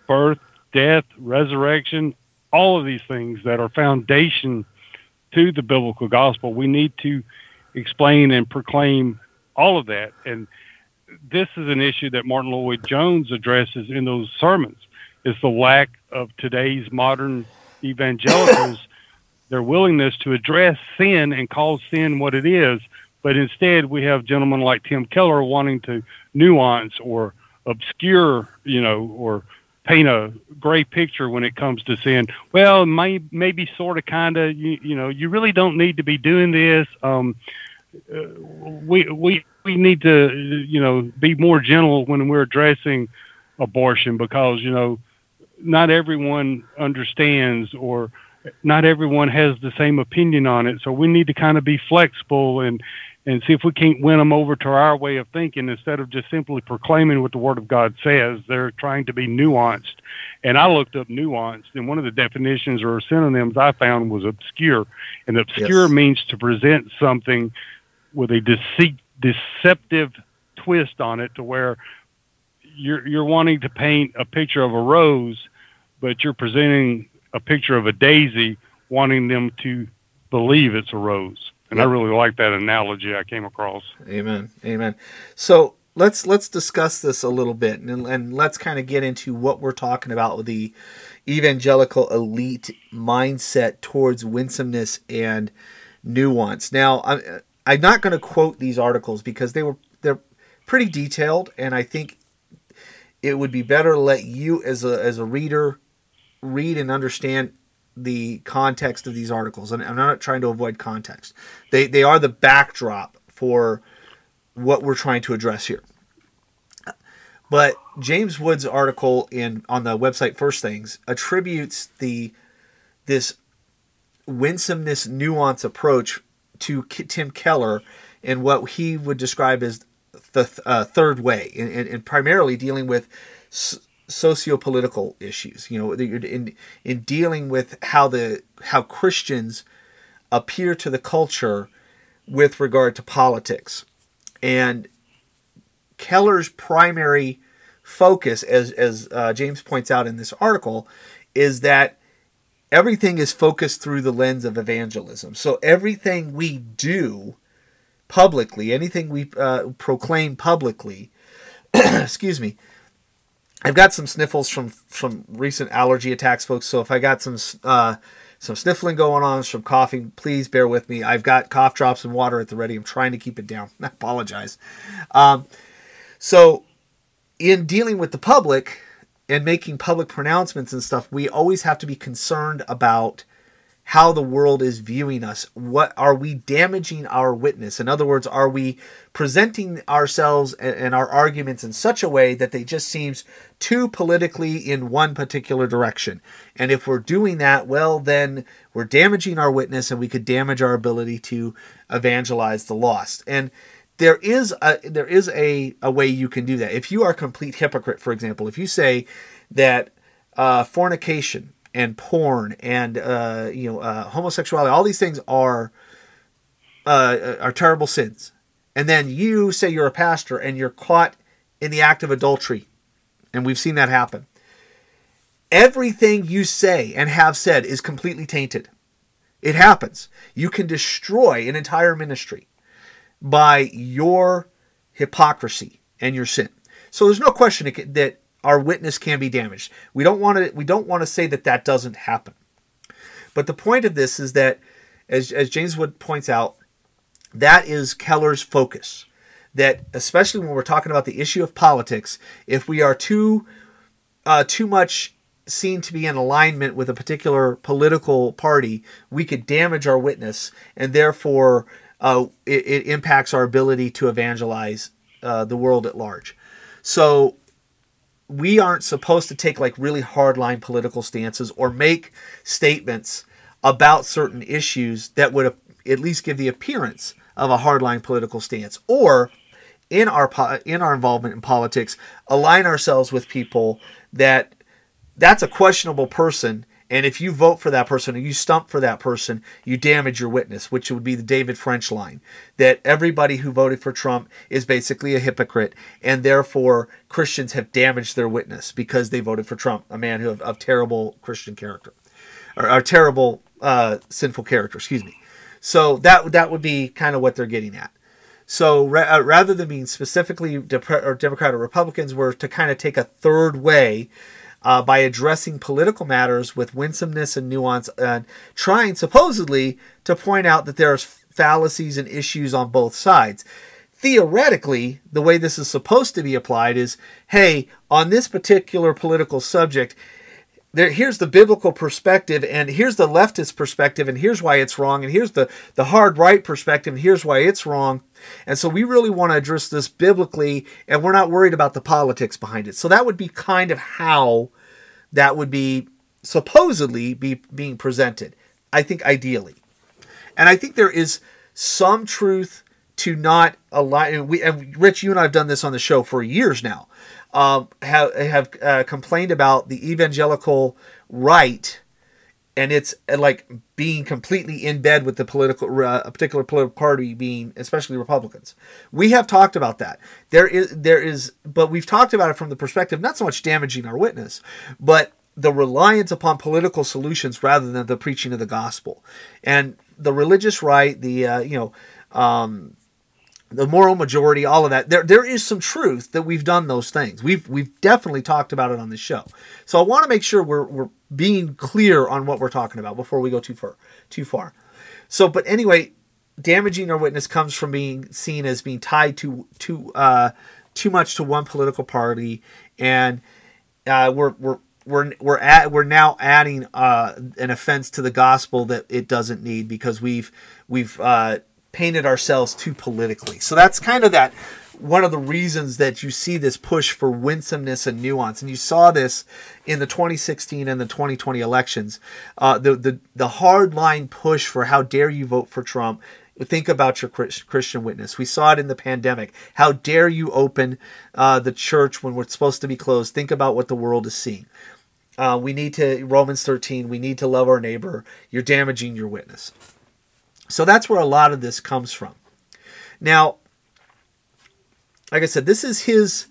S2: birth, death, resurrection, all of these things that are foundation to the biblical gospel. We need to explain and proclaim all of that. And this is an issue that Martyn Lloyd-Jones addresses in those sermons is the lack of today's modern evangelicals their willingness to address sin and call sin what it is but instead we have gentlemen like Tim Keller wanting to nuance or obscure, you know, or paint a gray picture when it comes to sin. Well, may, maybe sort of, kind of, you, you know, you really don't need to be doing this. Um, uh, we we we need to, you know, be more gentle when we're addressing abortion because you know, not everyone understands or not everyone has the same opinion on it. So we need to kind of be flexible and and see if we can't win them over to our way of thinking instead of just simply proclaiming what the Word of God says. They're trying to be nuanced. And I looked up nuanced, and one of the definitions or synonyms I found was obscure. And obscure yes. means to present something with a deceit, deceptive twist on it to where you're, you're wanting to paint a picture of a rose, but you're presenting a picture of a daisy, wanting them to believe it's a rose. And yep. I really like that analogy I came across.
S1: Amen. Amen. So let's let's discuss this a little bit and, and let's kind of get into what we're talking about with the evangelical elite mindset towards winsomeness and nuance. Now, I'm, I'm not going to quote these articles because they were they're pretty detailed, and I think it would be better to let you as a as a reader read and understand the context of these articles, and I'm not trying to avoid context. They they are the backdrop for what we're trying to address here. But James Wood's article in on the website First Things attributes the this winsomeness nuance approach to Tim Keller and what he would describe as the uh, third way, and, and, primarily dealing with socio-political issues. You know, in in dealing with how the how Christians appear to the culture with regard to politics, and Keller's primary focus, as as uh, James points out in this article, is that everything is focused through the lens of evangelism. So everything we do publicly, anything we uh, proclaim publicly, excuse me, I've got some sniffles from from recent allergy attacks, folks. So if I got some uh, some sniffling going on, some coughing, please bear with me. I've got cough drops and water at the ready. I'm trying to keep it down. I apologize. Um, so in dealing with the public and making public pronouncements and stuff, we always have to be concerned about how the world is viewing us. What are we damaging our witness? In other words, are we presenting ourselves and our arguments in such a way that they just seems too politically in one particular direction? And if we're doing that, well, then we're damaging our witness and we could damage our ability to evangelize the lost. And there is a there is a, a way you can do that. If you are a complete hypocrite, for example, if you say that uh, fornication and porn and uh, you know uh, homosexuality, all these things are uh, are terrible sins. And then you say you're a pastor and you're caught in the act of adultery, and we've seen that happen. Everything you say and have said is completely tainted. It happens. You can destroy an entire ministry by your hypocrisy and your sin. So there's no question that our witness can be damaged. We don't want to we don't want to say that that doesn't happen. But the point of this is that as as James Wood points out, that is Keller's focus. That especially when we're talking about the issue of politics, if we are too uh, too much seen to be in alignment with a particular political party, we could damage our witness, and therefore uh, it, it, impacts our ability to evangelize uh, the world at large. So we aren't supposed to take like really hardline political stances or make statements about certain issues that would at least give the appearance of a hardline political stance or in our in our involvement in politics align ourselves with people that that's a questionable person and if you vote for that person or you stump for that person, you damage your witness, which would be the David French line that everybody who voted for Trump is basically a hypocrite, and therefore Christians have damaged their witness because they voted for Trump, a man who of, of terrible Christian character or, or terrible uh, sinful character. Excuse me. So that that would be kind of what they're getting at. So ra- uh, rather than being specifically Dep- or Democrat or Republicans, were to kind of take a third way uh, by addressing political matters with winsomeness and nuance and trying supposedly to point out that there's fallacies and issues on both sides. Theoretically, the way this is supposed to be applied is hey, on this particular political subject, there, here's the biblical perspective and here's the leftist perspective and here's why it's wrong and here's the, the hard right perspective and here's why it's wrong and so we really want to address this biblically and we're not worried about the politics behind it so that would be kind of how that would be supposedly be being presented i think ideally and i think there is some truth to not align. And we and Rich, you and I have done this on the show for years now. Have have uh, complained about the evangelical right and it's uh, like being completely in bed with the political uh, a particular political party being especially republicans. We have talked about that. There is there is but we've talked about it from the perspective not so much damaging our witness but the reliance upon political solutions rather than the preaching of the gospel. And the religious right the uh, you know um, the moral majority, all of that. There, there is some truth that we've done those things. We've, we've definitely talked about it on this show. So I want to make sure we're, we're being clear on what we're talking about before we go too far, too far. So, but anyway, damaging our witness comes from being seen as being tied to, to, uh, too much to one political party, and uh, we're, we're we're we're at we're now adding uh, an offense to the gospel that it doesn't need because we've we've uh, painted ourselves too politically. So that's kind of that one of the reasons that you see this push for winsomeness and nuance, and you saw this in the 2016 and the 2020 elections. Uh, the the the hard line push for how dare you vote for Trump. Think about your Christian witness. We saw it in the pandemic. How dare you open uh, the church when we're supposed to be closed? Think about what the world is seeing. Uh, we need to Romans 13. We need to love our neighbor. You're damaging your witness. So that's where a lot of this comes from. Now, like I said, this is his,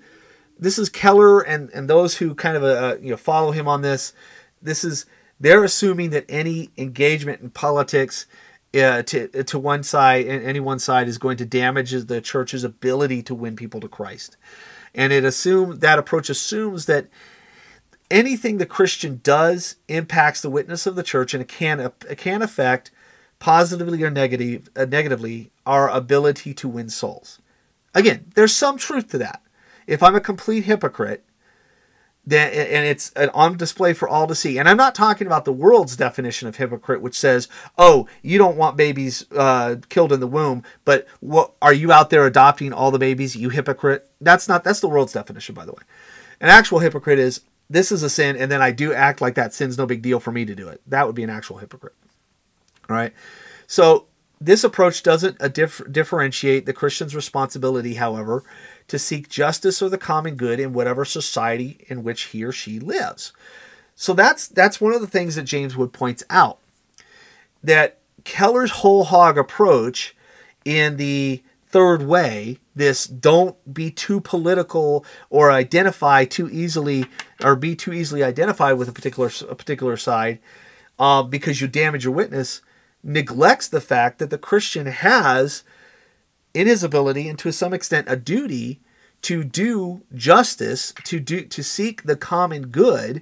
S1: this is Keller and and those who kind of uh, you know follow him on this. This is they're assuming that any engagement in politics uh, to to one side and any one side is going to damage the church's ability to win people to Christ, and it assume that approach assumes that anything the Christian does impacts the witness of the church and it can it can affect positively or negative, uh, negatively, our ability to win souls. Again, there's some truth to that. If I'm a complete hypocrite, then and it's on display for all to see. And I'm not talking about the world's definition of hypocrite, which says, "Oh, you don't want babies uh, killed in the womb, but what are you out there adopting all the babies? You hypocrite." That's not that's the world's definition, by the way. An actual hypocrite is this is a sin, and then I do act like that sin's no big deal for me to do it. That would be an actual hypocrite right? So this approach doesn't uh, dif- differentiate the Christian's responsibility, however, to seek justice or the common good in whatever society in which he or she lives. So that's that's one of the things that James Wood points out that Keller's whole hog approach in the third way, this don't be too political or identify too easily or be too easily identified with a particular a particular side uh, because you damage your witness neglects the fact that the Christian has, in his ability and to some extent a duty, to do justice, to do to seek the common good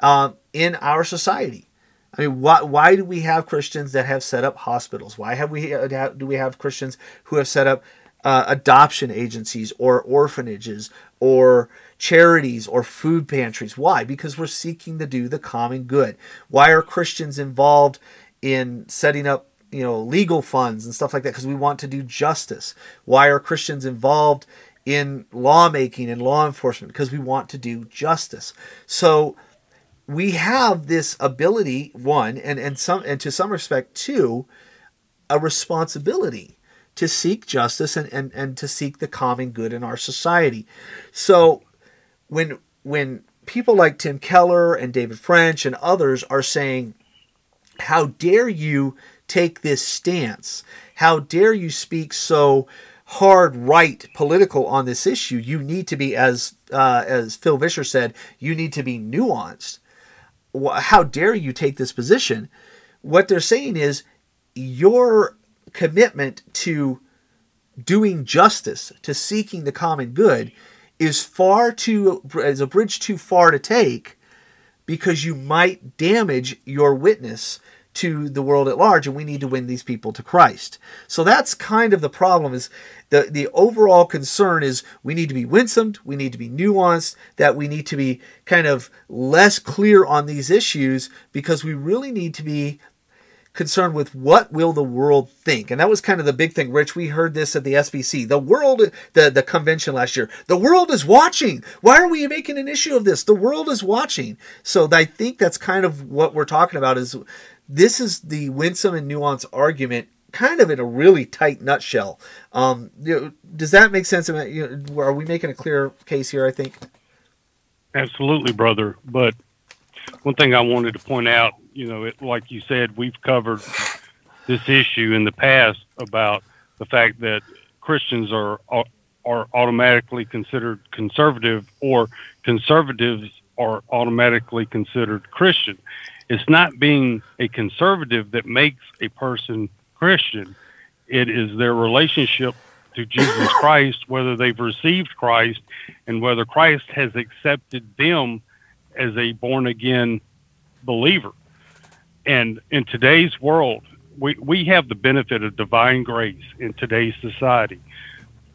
S1: uh, in our society. I mean, why, why do we have Christians that have set up hospitals? Why have we uh, do we have Christians who have set up uh, adoption agencies or orphanages or charities or food pantries? Why? Because we're seeking to do the common good. Why are Christians involved in setting up you know legal funds and stuff like that because we want to do justice. Why are christians involved in lawmaking and law enforcement? Because we want to do justice. So we have this ability one and and some and to some respect two a responsibility to seek justice and, and, and to seek the common good in our society. So when when people like tim keller and david french and others are saying how dare you take this stance? How dare you speak so hard right political on this issue? You need to be, as uh, as Phil Vischer said, you need to be nuanced. How dare you take this position? What they're saying is your commitment to doing justice, to seeking the common good, is far too is a bridge too far to take because you might damage your witness to the world at large and we need to win these people to Christ. So that's kind of the problem is the the overall concern is we need to be winsome, we need to be nuanced, that we need to be kind of less clear on these issues because we really need to be concerned with what will the world think. And that was kind of the big thing. Rich we heard this at the sbc the world the, the convention last year. The world is watching. Why are we making an issue of this? The world is watching. So i think that's kind of what we're talking about is this is the winsome and nuanced argument kind of in a really tight nutshell. Um, you know, does that make sense? Are we making a clear case here? I think.
S2: Absolutely, brother. But one thing I wanted to point out, you know, it, like you said, we've covered this issue in the past about the fact that Christians are are automatically considered conservative or conservatives are automatically considered Christian. It's not being a conservative that makes a person Christian. It is their relationship to Jesus Christ, whether they've received Christ and whether Christ has accepted them as a born again believer. And in today's world, we, we have the benefit of divine grace in today's society.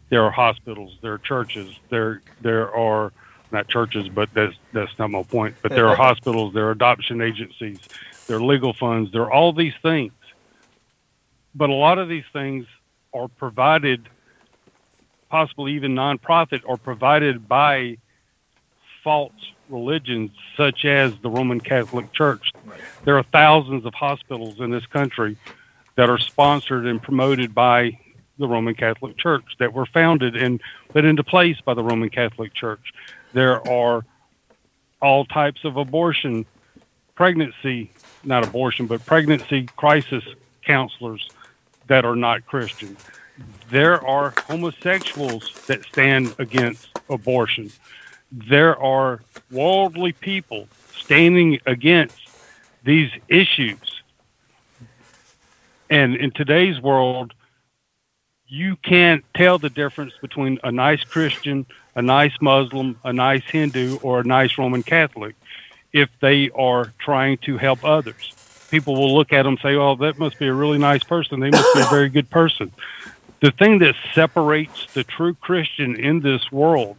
S2: There are hospitals, there are churches, there there are not churches, but that's that's not my point. But there are hospitals, there are adoption agencies, there are legal funds, there are all these things. But a lot of these things are provided, possibly even nonprofit, or provided by false religions such as the Roman Catholic Church. There are thousands of hospitals in this country that are sponsored and promoted by the Roman Catholic Church that were founded and put into place by the Roman Catholic Church. There are all types of abortion, pregnancy, not abortion, but pregnancy crisis counselors that are not Christian. There are homosexuals that stand against abortion there are worldly people standing against these issues. And in today's world, you can't tell the difference between a nice Christian, a nice Muslim, a nice Hindu, or a nice Roman Catholic if they are trying to help others. People will look at them and say, oh, that must be a really nice person. They must be a very good person. The thing that separates the true Christian in this world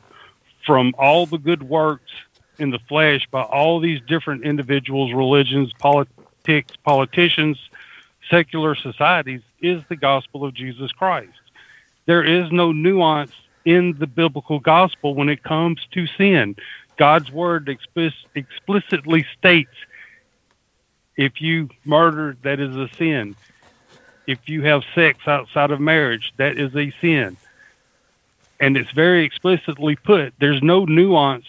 S2: from all the good works in the flesh by all these different individuals, religions, politics, politicians, secular societies is the gospel of Jesus Christ. There is no nuance in the biblical gospel when it comes to sin. God's word explicitly states if you murder, that is a sin. If you have sex outside of marriage, that is a sin and it's very explicitly put. There's no nuance.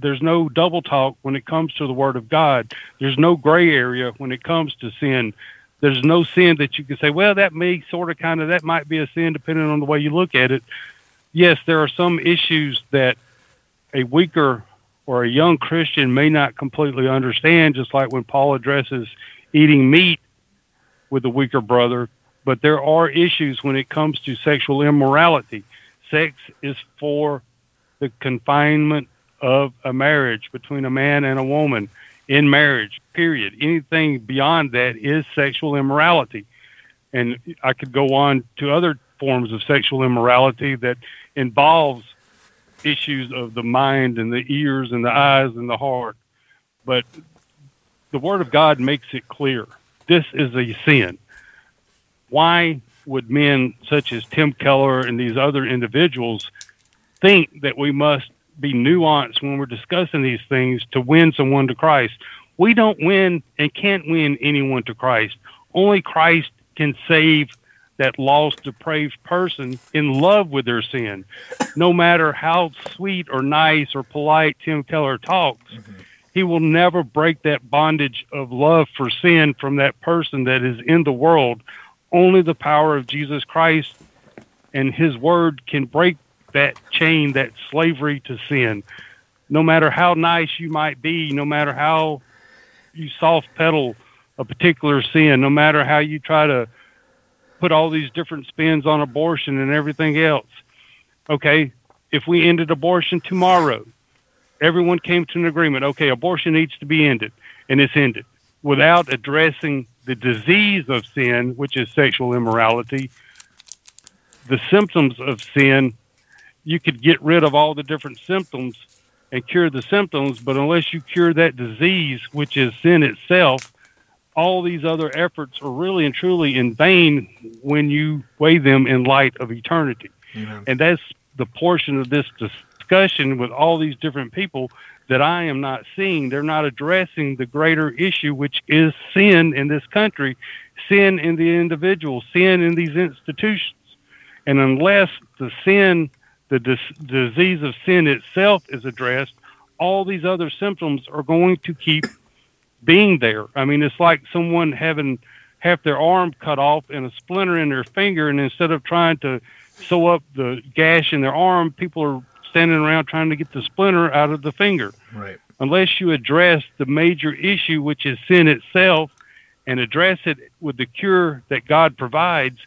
S2: There's no double talk when it comes to the Word of God. There's no gray area when it comes to sin. There's no sin that you can say, well, that may sort of kind of, that might be a sin depending on the way you look at it. Yes, there are some issues that a weaker or a young Christian may not completely understand, just like when Paul addresses eating meat with a weaker brother. But there are issues when it comes to sexual immorality sex is for the confinement of a marriage between a man and a woman in marriage, period. Anything beyond that is sexual immorality. And I could go on to other forms of sexual immorality that involves issues of the mind and the ears and the eyes and the heart. But the Word of God makes it clear this is a sin. Why would men such as Tim Keller and these other individuals think that we must be nuanced when we're discussing these things to win someone to Christ? We don't win and can't win anyone to Christ. Only Christ can save that lost, depraved person in love with their sin. No matter how sweet or nice or polite Tim Keller talks, mm-hmm. he will never break that bondage of love for sin from that person that is in the world only the power of Jesus Christ and his word can break that chain, that slavery to sin. No matter how nice you might be, no matter how you soft pedal a particular sin, no matter how you try to put all these different spins on abortion and everything else. Okay, if we ended abortion tomorrow, everyone came to an agreement, okay, abortion needs to be ended, and it's ended without addressing the disease of sin, which is sexual immorality, the symptoms of sin, you could get rid of all the different symptoms and cure the symptoms, but unless you cure that disease, which is sin itself, all these other efforts are really and truly in vain when you weigh them in light of eternity. And that's the portion of this discussion with all these different people that I am not seeing. They're not addressing the greater issue, which is sin in this country. sin in the individual, sin in these institutions. And unless the sin, the dis- disease of sin itself is addressed, all these other symptoms are going to keep being there. I mean, it's like someone having half their arm cut off and a splinter in their finger, and instead of trying to sew up the gash in their arm, people are standing around trying to get the splinter out of the finger.
S1: Right.
S2: Unless you address the major issue, which is sin itself, and address it with the cure that God provides,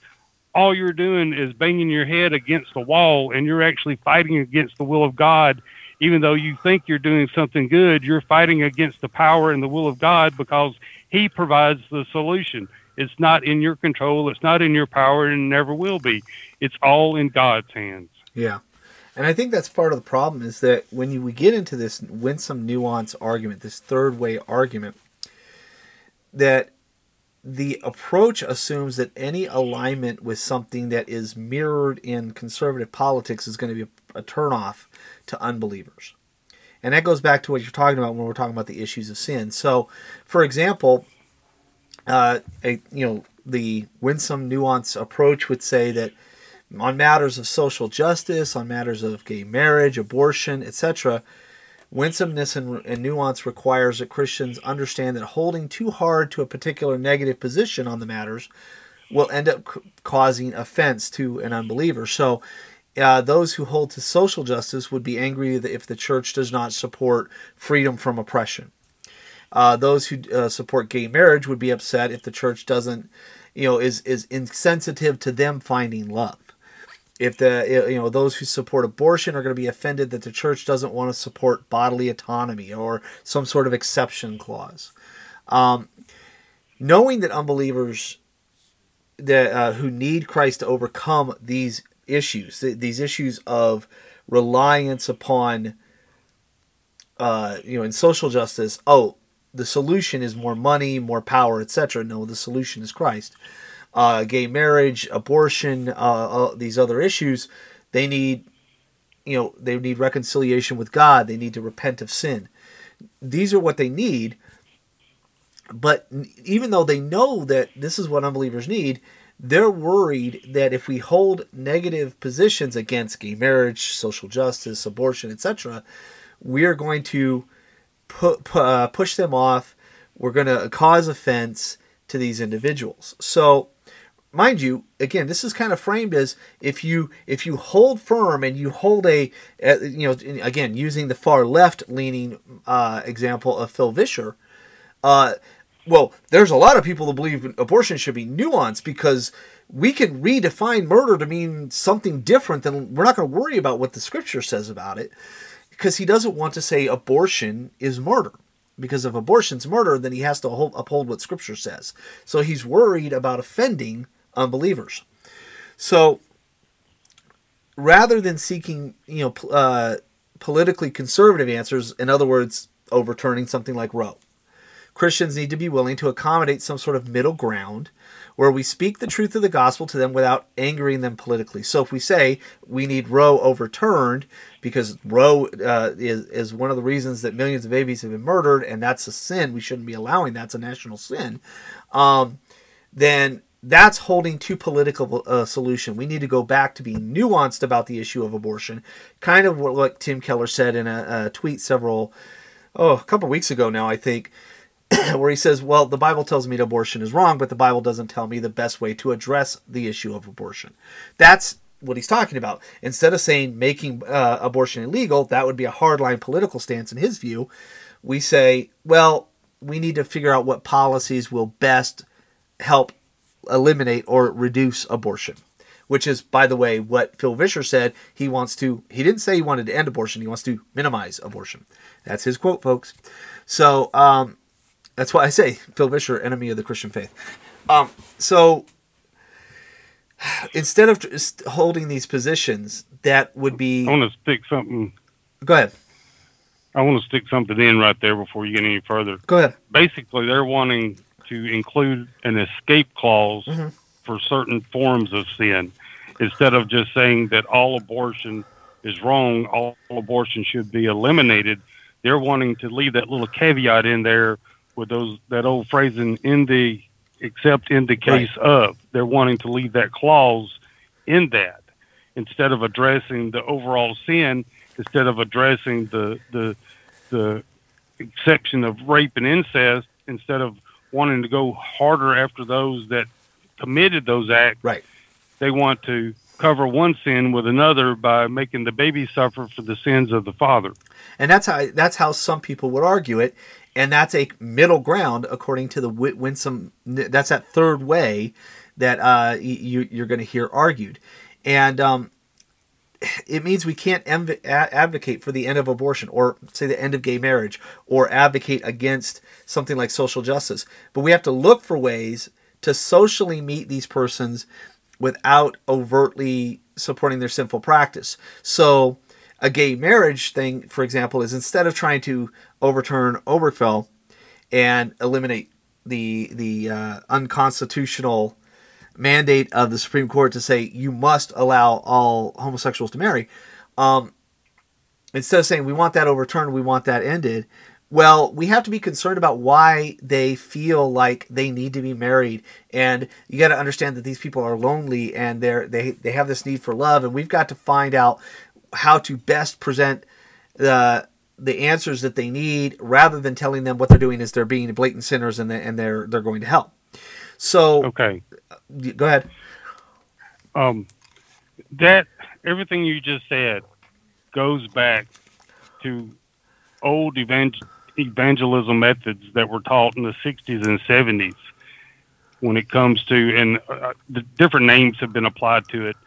S2: all you're doing is banging your head against the wall and you're actually fighting against the will of God. Even though you think you're doing something good, you're fighting against the power and the will of God because He provides the solution. It's not in your control, it's not in your power, and never will be. It's all in God's hands.
S1: Yeah. And I think that's part of the problem is that when you, we get into this winsome nuance argument, this third way argument, that the approach assumes that any alignment with something that is mirrored in conservative politics is going to be a, a turnoff to unbelievers. And that goes back to what you're talking about when we're talking about the issues of sin. So, for example, uh, a, you know, the winsome nuance approach would say that on matters of social justice, on matters of gay marriage, abortion, etc., winsomeness and, and, nuance requires that Christians understand that holding too hard to a particular negative position on the matters will end up c- causing offense to an unbeliever. So, uh, those who hold to social justice would be angry if the church does not support freedom from oppression. Uh, those who uh, support gay marriage would be upset if the church doesn't, you know, is is insensitive to them finding love if the you know those who support abortion are going to be offended that the church doesn't want to support bodily autonomy or some sort of exception clause um, knowing that unbelievers that uh, who need christ to overcome these issues these issues of reliance upon uh, you know in social justice oh the solution is more money more power etc no the solution is christ uh, gay marriage, abortion, uh, uh, these other issues, they need, you know, they need reconciliation with God. They need to repent of sin. These are what they need. But even though they know that this is what unbelievers need, they're worried that if we hold negative positions against gay marriage, social justice, abortion, etc., we're going to pu- pu- uh, push them off. We're going to cause offense to these individuals. So mind you, again, this is kind of framed as if you if you hold firm and you hold a, you know again using the far left leaning uh, example of Phil Vischer. Well, there's a lot of people that believe abortion should be nuanced because we can redefine murder to mean something different than we're not going to worry about what the scripture says about it because he doesn't want to say abortion is murder because if abortion's murder then he has to uphold what scripture says so he's worried about offending unbelievers. So rather than seeking, you know, uh, politically conservative answers, in other words, overturning something like Roe, Christians need to be willing to accommodate some sort of middle ground where we speak the truth of the gospel to them without angering them politically. So if we say we need Roe overturned because Roe uh, is, is one of the reasons that millions of babies have been murdered and that's a sin, we shouldn't be allowing that's a national sin, um, then that's holding too political a uh, solution. We need to go back to being nuanced about the issue of abortion, kind of what, what Tim Keller said in a, a tweet several, oh, a couple weeks ago now, I think, where he says, "Well, the Bible tells me abortion is wrong, but the Bible doesn't tell me the best way to address the issue of abortion." That's what he's talking about. Instead of saying making uh, abortion illegal, that would be a hardline political stance in his view. We say, well, we need to figure out what policies will best help eliminate or reduce abortion which is, by the way, what Phil Vischer said. He wants to, he didn't say he wanted to end abortion, he wants to minimize abortion. That's his quote, folks. So um, that's why I say Phil Vischer, enemy of the Christian faith. Um, so instead of just holding these positions, that would be.
S2: I want to stick something.
S1: Go ahead.
S2: I want to stick something in right there before you get any further.
S1: Go ahead.
S2: Basically, they're wanting to include an escape clause
S1: mm-hmm.
S2: for certain forms of sin instead of just saying that all abortion is wrong, all abortion should be eliminated. They're wanting to leave that little caveat in there with those that old phrasing in the except in the case right. of. They're wanting to leave that clause in that instead of addressing the overall sin, instead of addressing the the the exception of rape and incest, instead of wanting to go harder after those that committed those acts.
S1: Right.
S2: They want to cover one sin with another by making the baby suffer for the sins of the father.
S1: And that's how that's how some people would argue it, and that's a middle ground according to the Winsome. That's that third way that uh, you, you're going to hear argued, and um, it means we can't env- advocate for the end of abortion or say the end of gay marriage or advocate against something like social justice, but we have to look for ways to socially meet these persons without overtly supporting their sinful practice. So, a gay marriage thing, for example, is instead of trying to overturn Obergefell and eliminate the the uh, unconstitutional mandate of the Supreme Court to say you must allow all homosexuals to marry, um, instead of saying we want that overturned, we want that ended, well, we have to be concerned about why they feel like they need to be married, and you got to understand that these people are lonely and they're they they have this need for love, and we've got to find out how to best present the the answers that they need, rather than telling them what they're doing is they're being blatant sinners and they, and they're they're going to hell. So
S2: okay,
S1: go ahead.
S2: Um, that everything you just said goes back to old evangel- evangelism methods that were taught in the 60s and 70s when it comes to, and uh, the different names have been applied to it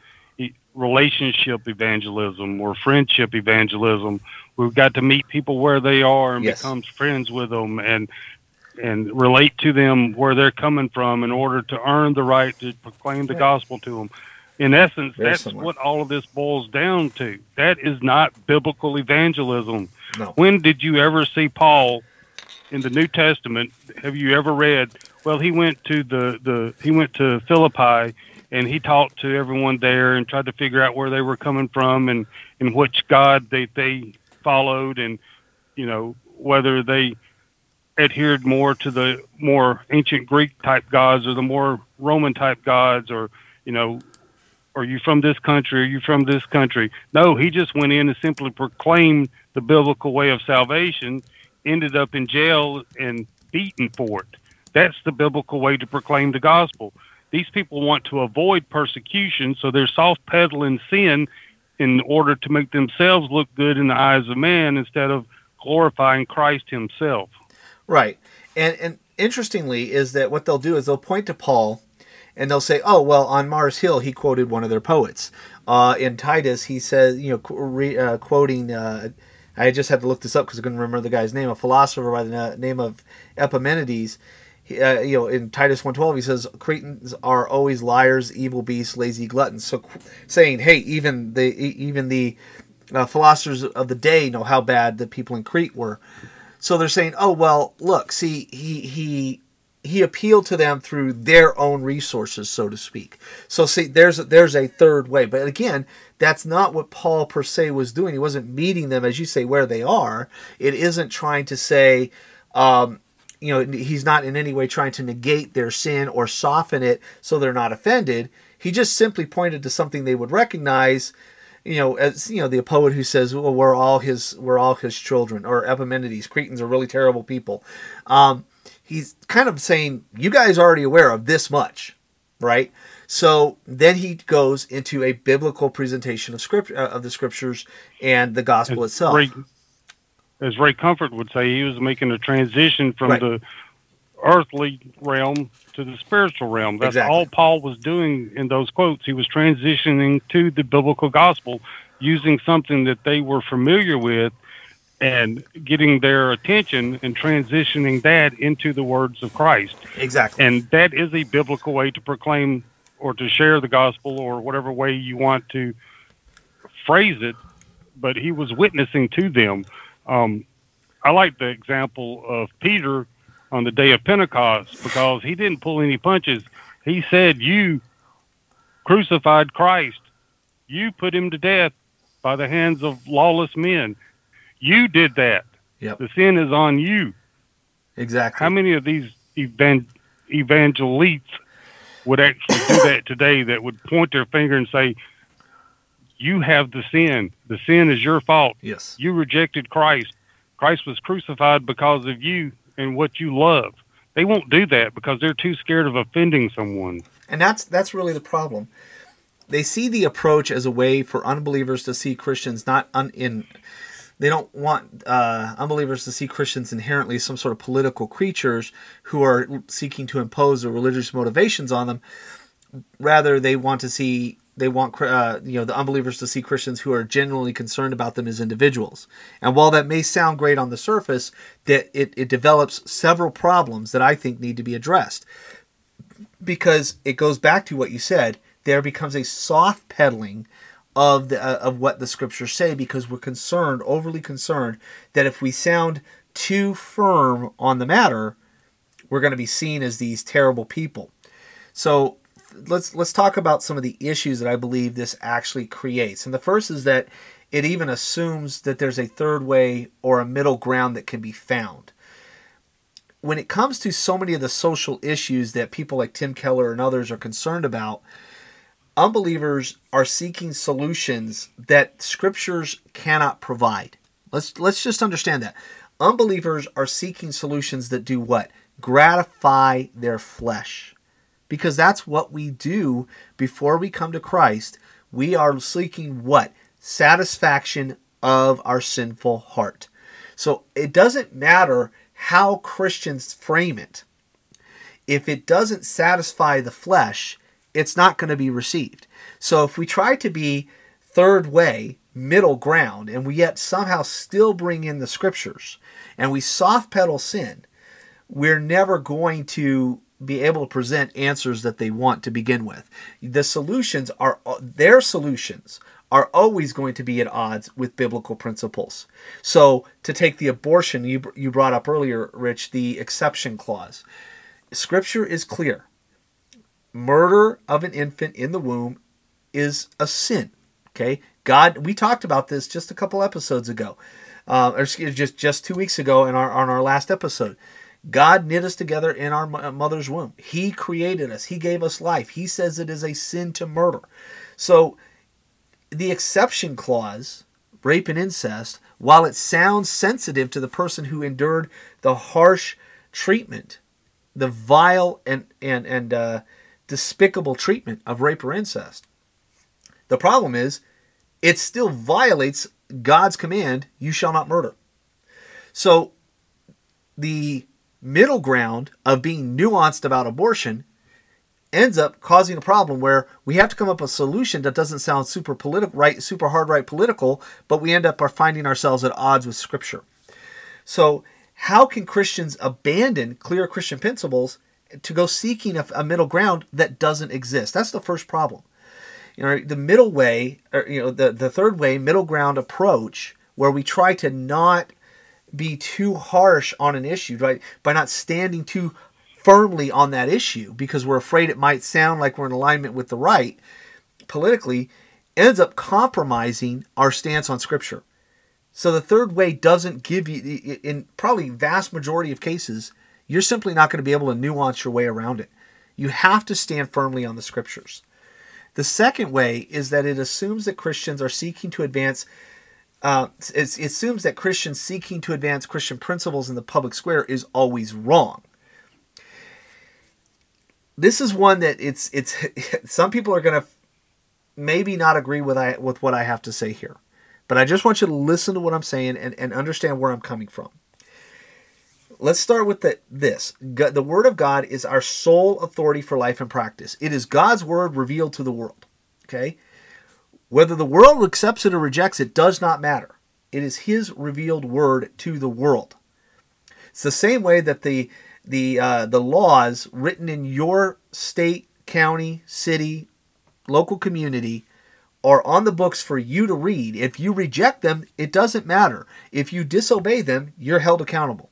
S2: relationship evangelism or friendship evangelism. We've got to meet people where they are and yes. become friends with them and and relate to them where they're coming from in order to earn the right to proclaim the gospel to them. In essence, Very that's similar. what all of this boils down to. That is not biblical evangelism.
S1: No.
S2: When did you ever see Paul in the New Testament? Have you ever read? Well, he went to the, the he went to Philippi and he talked to everyone there and tried to figure out where they were coming from and and which God they they followed and you know whether they adhered more to the more ancient Greek type gods or the more Roman type gods or you know are you from this country? Are you from this country? No, he just went in and simply proclaimed the biblical way of salvation, ended up in jail and beaten for it. That's the biblical way to proclaim the gospel. These people want to avoid persecution, so they're soft peddling sin in order to make themselves look good in the eyes of man instead of glorifying Christ himself.
S1: Right. And and interestingly is that what they'll do is they'll point to Paul and they'll say, "Oh, well, on Mars Hill, he quoted one of their poets. Uh, in Titus, he says, you know, re, uh, quoting. Uh, I just had to look this up because I couldn't remember the guy's name. A philosopher by the name of Epimenides. Uh, you know, in Titus 1.12, he says, Cretans are always liars, evil beasts, lazy gluttons. So saying, hey, even the even the uh, philosophers of the day know how bad the people in Crete were. So they're saying, oh, well, look, see, he, he he appealed to them through their own resources, so to speak. So see, there's a, there's a third way, but again, that's not what Paul per se was doing. He wasn't meeting them, as you say, where they are. It isn't trying to say, um, you know, he's not in any way trying to negate their sin or soften it so they're not offended. He just simply pointed to something they would recognize. You know, as you know, the poet who says, "Well, we're all his, we're all his children," or Epimenides, Cretans are really terrible people. Um, he's kind of saying, you guys are already aware of this much, right? So then he goes into a biblical presentation of script uh, of the scriptures and the gospel itself.
S2: As Ray Comfort would say, he was making a transition from right. the earthly realm to the spiritual realm. That's exactly. all Paul was doing in those quotes. He was transitioning to the biblical gospel using something that they were familiar with and getting their attention and transitioning that into the words of Christ.
S1: Exactly.
S2: And that is a biblical way to proclaim or to share the gospel or whatever way you want to phrase it. But he was witnessing to them. Um, I like the example of Peter on the day of Pentecost because he didn't pull any punches. He said, You crucified Christ, you put him to death by the hands of lawless men you did that.
S1: Yep.
S2: The sin is on you.
S1: Exactly.
S2: How many of these evan- evangelists would actually do that today that would point their finger and say, You have the sin. The sin is your fault.
S1: Yes.
S2: You rejected Christ. Christ was crucified because of you and what you love. They won't do that because they're too scared of offending someone.
S1: And that's that's really the problem. They see the approach as a way for unbelievers to see Christians not un, in they don't want uh, unbelievers to see Christians inherently some sort of political creatures who are seeking to impose their religious motivations on them. Rather, they want to see they want uh, you know the unbelievers to see Christians who are genuinely concerned about them as individuals. And while that may sound great on the surface, that it, it develops several problems that I think need to be addressed. Because it goes back to what you said, there becomes a soft peddling of the uh, of what the scriptures say because we're concerned, overly concerned, that if we sound too firm on the matter, we're going to be seen as these terrible people. So let's let's talk about some of the issues that I believe this actually creates. And the first is that it even assumes that there's a third way or a middle ground that can be found. When it comes to so many of the social issues that people like Tim Keller and others are concerned about, unbelievers are seeking solutions that scriptures cannot provide. Let's let's just understand that. Unbelievers are seeking solutions that do what? Gratify their flesh. Because that's what we do before we come to Christ. We are seeking what? Satisfaction of our sinful heart. So it doesn't matter how Christians frame it. If it doesn't satisfy the flesh, it's not going to be received. So if we try to be third way, middle ground, and we yet somehow still bring in the scriptures and we soft pedal sin, we're never going to be able to present answers that they want to begin with. The solutions are their solutions are always going to be at odds with biblical principles. So, to take the abortion you you brought up earlier, Rich, the exception clause. Scripture is clear murder of an infant in the womb is a sin. Okay, God, we talked about this just a couple episodes ago, uh, or just just two weeks ago in our on our last episode. God knit us together in our mother's womb. He created us. He gave us life. He says it is a sin to murder. So, the exception clause, rape and incest, while it sounds sensitive to the person who endured the harsh treatment, the vile and and and uh, despicable treatment of rape or incest. The problem is, it still violates God's command, you shall not murder. So, the middle ground of being nuanced about abortion ends up causing a problem where we have to come up with a solution that doesn't sound super political right super hard right political but we end up finding ourselves at odds with scripture so how can christians abandon clear christian principles to go seeking a, a middle ground that doesn't exist. That's the first problem. You know, the middle way, or you know, the the third way, middle ground approach, where we try to not be too harsh on an issue, right? By not standing too firmly on that issue because we're afraid it might sound like we're in alignment with the right politically, ends up compromising our stance on Scripture. So the third way doesn't give you, in probably vast majority of cases, you're simply not going to be able to nuance your way around it. You have to stand firmly on the scriptures. The second way is that it assumes that Christians are seeking to advance. Uh, it, it assumes that Christians seeking to advance Christian principles in the public square is always wrong. This is one that it's it's some people are going to maybe not agree with I with what I have to say here, but I just want you to listen to what I'm saying and, and understand where I'm coming from let's start with the, this. The Word of God is our sole authority for life and practice. It is God's Word revealed to the world. Okay? Whether the world accepts it or rejects it does not matter. It is His revealed Word to the world. It's the same way that the the uh, the laws written in your state, county, city, local community are on the books for you to read. If you reject them, it doesn't matter. If you disobey them, you're held accountable.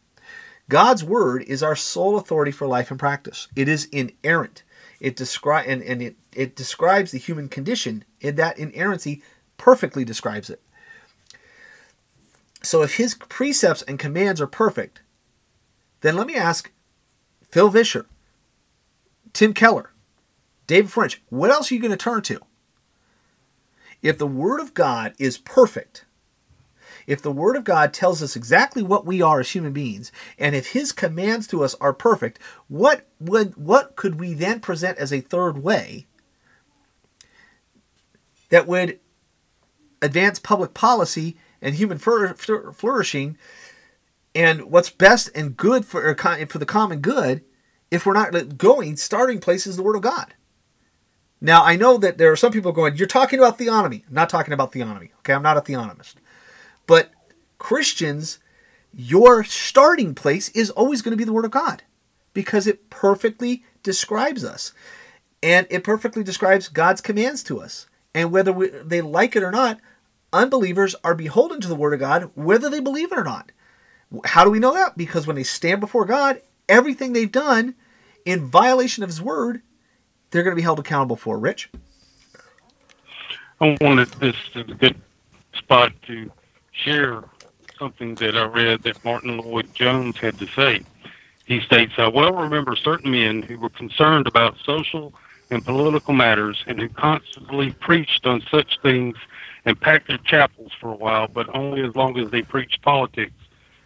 S1: God's word is our sole authority for life and practice. It is inerrant. It descri- and, and it, it describes the human condition, and that inerrancy perfectly describes it. So if his precepts and commands are perfect, then let me ask Phil Vischer, Tim Keller, David French, what else are you going to turn to? If the Word of God is perfect, if the Word of God tells us exactly what we are as human beings, and if His commands to us are perfect, what would what could we then present as a third way that would advance public policy and human flourishing? And what's best and good for for the common good if we're not going starting place is the word of god? Now i know that there are some people going you're talking about theonomy. I'm not talking about theonomy okay? I'm not a theonomist but christians your starting place is always going to be the word of god because it perfectly describes us and it perfectly describes god's commands to us and whether we, they like it or not unbelievers are beholden to the word of god whether they believe it or not how do we know that? Because when they stand before God, everything they've done in violation of His word, they're going to be held accountable for. Rich?
S2: I wanted this is a good spot to share something that I read that Martyn Lloyd-Jones had to say. He states, I well remember certain men who were concerned about social and political matters and who constantly preached on such things and packed their chapels for a while, but only as long as they preached politics.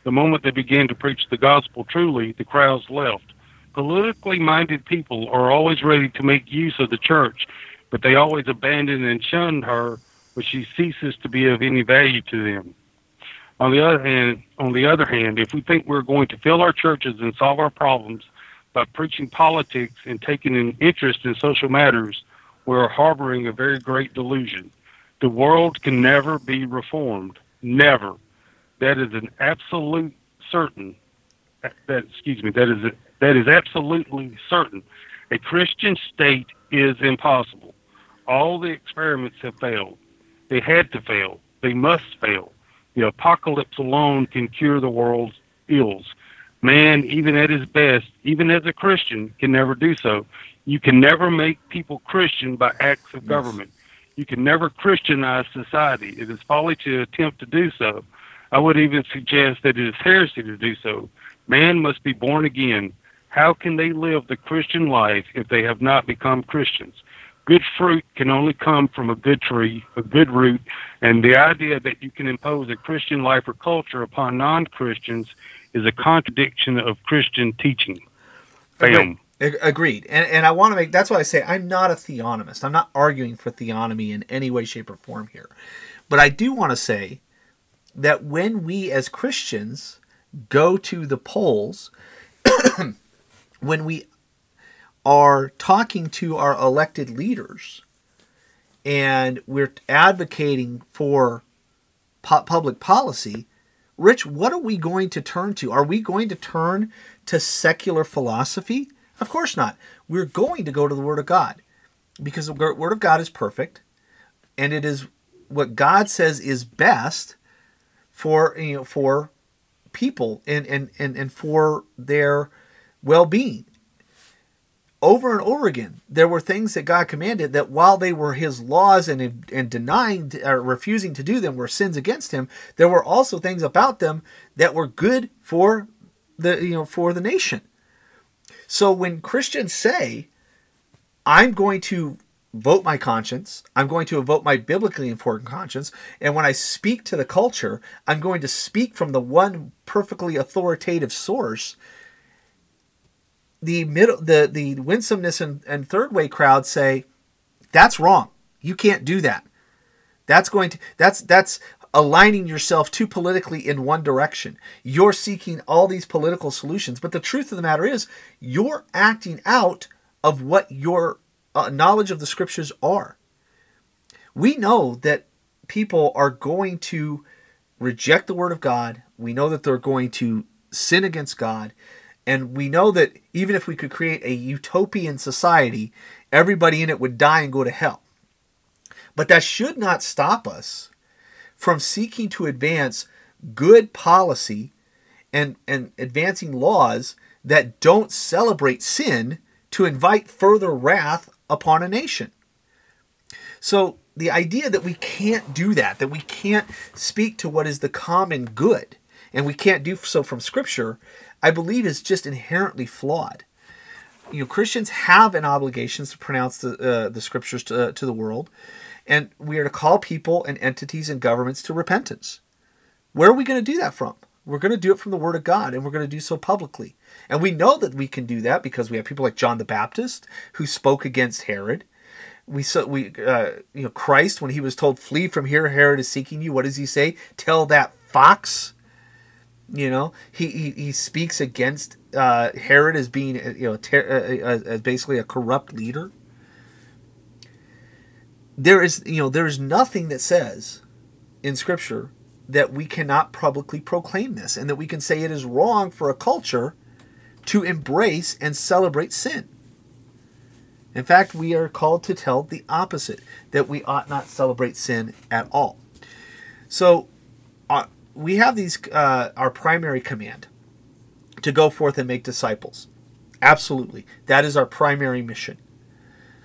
S2: The moment they began to preach the gospel truly, the crowds left. Politically minded people are always ready to make use of the church, but they always abandon and shun her when she ceases to be of any value to them. On the other hand, on the other hand, if we think we're going to fill our churches and solve our problems by preaching politics and taking an interest in social matters, we are harboring a very great delusion. The world can never be reformed. Never. That is an absolute certain. That excuse me that is a, that is absolutely certain. A christian state is impossible. All the experiments have failed. They had to fail. They must fail the apocalypse alone can cure the world's ills man even at his best even as a christian can never do so you can never make people christian by acts of government you can never christianize society it is folly to attempt to do so I would even suggest that it is heresy to do so. Man must be born again. How can they live the Christian life if they have not become Christians? Good fruit can only come from a good tree, a good root, and the idea that you can impose a Christian life or culture upon non Christians is a contradiction of Christian teaching.
S1: Bam. Agreed. And, and I want to make that's why I say I'm not a theonomist. I'm not arguing for theonomy in any way, shape, or form here. But I do want to say that when we as Christians go to the polls, when we are talking to our elected leaders and we're advocating for pu- public policy, Rich, what are we going to turn to? Are we going to turn to secular philosophy? Of course not. We're going to go to the Word of God because the Word of God is perfect and it is what God says is best for you know for people and and and, and for their well-being over and over again there were things that god commanded that while they were his laws and and denying or refusing to do them were sins against him there were also things about them that were good for the you know for the nation so when christians say i'm going to vote my conscience. I'm going to vote my biblically important conscience. And when I speak to the culture, I'm going to speak from the one perfectly authoritative source. The middle, the the winsomeness and, and third way crowd say, that's wrong. You can't do that. That's going to that's that's aligning yourself too politically in one direction. You're seeking all these political solutions, but the truth of the matter is, you're acting out of what your uh, knowledge of the scriptures are. We know that people are going to reject the word of God. We know that they're going to sin against God. And we know that even if we could create a utopian society, everybody in it would die and go to hell. But that should not stop us from seeking to advance good policy and, and advancing laws that don't celebrate sin to invite further wrath upon a nation. So the idea that we can't do that, that we can't speak to what is the common good, and we can't do so from Scripture, I believe is just inherently flawed. you know Christians have an obligation to pronounce the uh, the scriptures to to the world, and we are to call people and entities and governments to repentance. Where are we going to do that from? We're going to do it from the Word of God, and we're going to do so publicly. And we know that we can do that because we have people like John the Baptist who spoke against Herod. We saw we uh, you know Christ when he was told flee from here, Herod is seeking you. What does he say? Tell that fox. You know he he, he speaks against uh, Herod as being you know ter- uh, uh as basically a corrupt leader. There is you know there is nothing that says in Scripture that we cannot publicly proclaim this and that we can say it is wrong for a culture to embrace and celebrate sin. In fact, we are called to tell the opposite that we ought not celebrate sin at all. So, uh, we have these uh, our primary command to go forth and make disciples. Absolutely, that is our primary mission.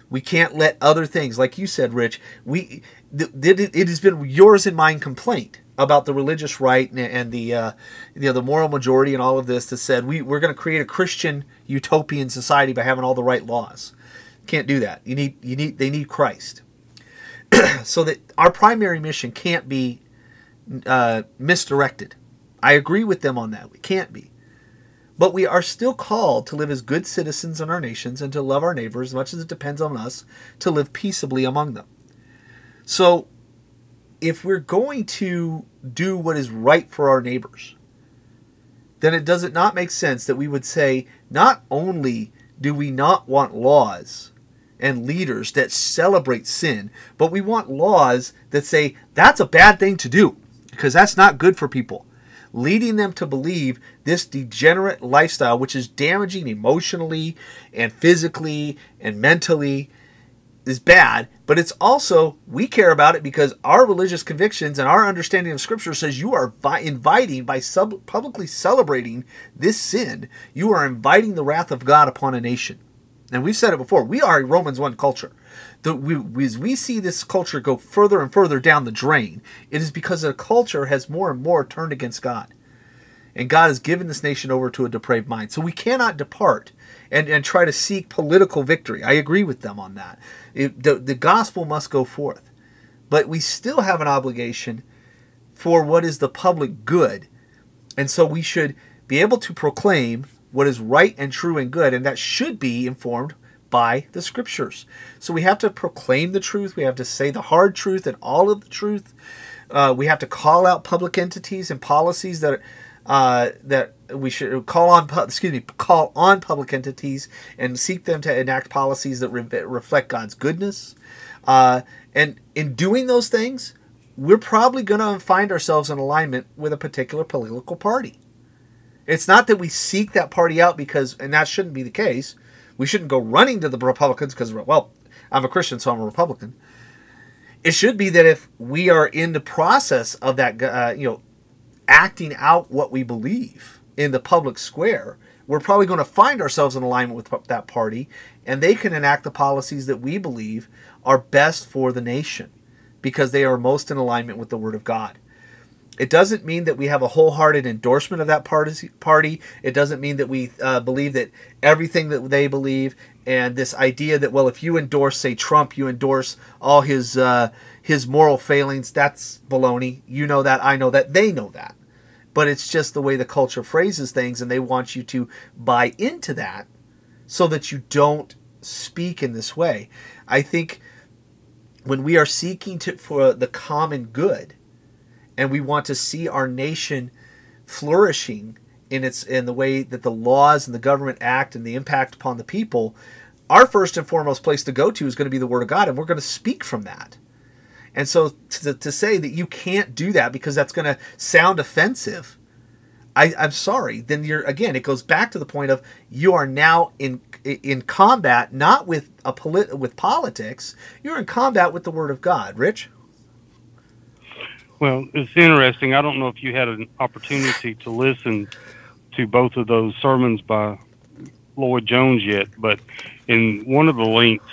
S1: We can't let other things, like you said, Rich. We it has been yours and mine complaint about the religious right and, and the uh, you know the moral majority and all of this that said we we're going to create a Christian utopian society by having all the right laws. Can't do that. You need you need they need Christ. so that our primary mission can't be uh, misdirected. I agree with them on that. We can't be. But we are still called to live as good citizens in our nations and to love our neighbors as much as it depends on us to live peaceably among them. So if we're going to do what is right for our neighbors, then it does it not make sense that we would say not only do we not want laws and leaders that celebrate sin, but we want laws that say that's a bad thing to do because that's not good for people. Leading them to believe this degenerate lifestyle, which is damaging emotionally and physically and mentally, is bad, but it's also we care about it because our religious convictions and our understanding of Scripture says you are vi- inviting by sub- publicly celebrating this sin, you are inviting the wrath of God upon a nation. And we've said it before. We are a Romans one culture. The, we, as we see this culture go further and further down the drain, it is because the culture has more and more turned against God. And God has given this nation over to a depraved mind. So we cannot depart and, and try to seek political victory. I agree with them on that. It, the, the gospel must go forth. But we still have an obligation for what is the public good. And so we should be able to proclaim what is right and true and good, and that should be informed by the scriptures. So we have to proclaim the truth, we have to say the hard truth and all of the truth. Uh, we have to call out public entities and policies that uh, that we should call on excuse me call on public entities and seek them to enact policies that re- reflect God's goodness. Uh, and in doing those things, we're probably going to find ourselves in alignment with a particular political party. It's not that we seek that party out because, and that shouldn't be the case. We shouldn't go running to the Republicans because, well, I'm a Christian, so I'm a Republican. It should be that if we are in the process of that, uh, you know, acting out what we believe in the public square, we're probably going to find ourselves in alignment with that party, and they can enact the policies that we believe are best for the nation because they are most in alignment with the Word of God. It doesn't mean that we have a wholehearted endorsement of that party. It doesn't mean that we uh, believe that everything that they believe and this idea that well, if you endorse, say Trump, you endorse all his uh, his moral failings. That's baloney. You know that. I know that. They know that but it's just the way the culture phrases things and they want you to buy into that so that you don't speak in this way i think when we are seeking to for the common good and we want to see our nation flourishing in its in the way that the laws and the government act and the impact upon the people our first and foremost place to go to is going to be the word of god and we're going to speak from that and so to, to say that you can't do that because that's going to sound offensive, I, I'm sorry. Then you're again. It goes back to the point of you are now in in combat, not with a polit- with politics. You're in combat with the Word of God. Rich.
S2: Well, it's interesting. I don't know if you had an opportunity to listen to both of those sermons by Lloyd Jones yet, but in one of the links,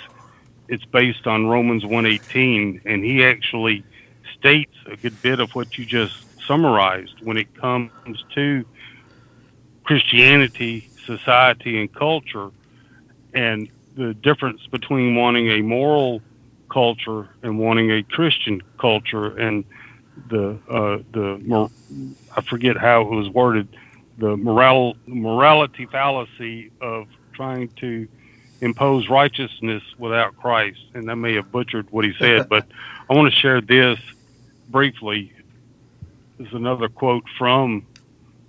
S2: it's based on Romans 118, and he actually states a good bit of what you just summarized when it comes to Christianity, society, and culture. and the difference between wanting a moral culture and wanting a Christian culture, and the uh, the I forget how it was worded, the moral morality fallacy of trying to impose righteousness without Christ. And I may have butchered what he said, but I want to share this briefly. This is another quote from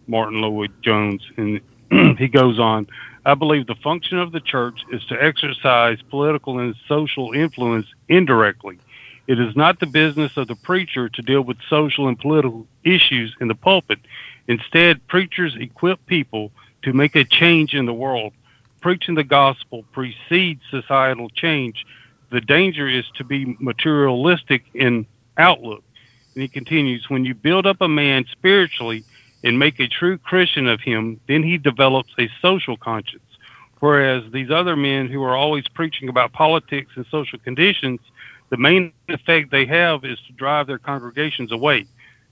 S2: Martyn Lloyd-Jones, and he goes on. I believe the function of the church is to exercise political and social influence indirectly. It is not the business of the preacher to deal with social and political issues in the pulpit. Instead, preachers equip people to make a change in the world. Preaching the gospel precedes societal change. The danger is to be materialistic in outlook. And he continues when you build up a man spiritually, and make a true Christian of him, then he develops a social conscience. Whereas these other men who are always preaching about politics and social conditions, the main effect they have is to drive their congregations away.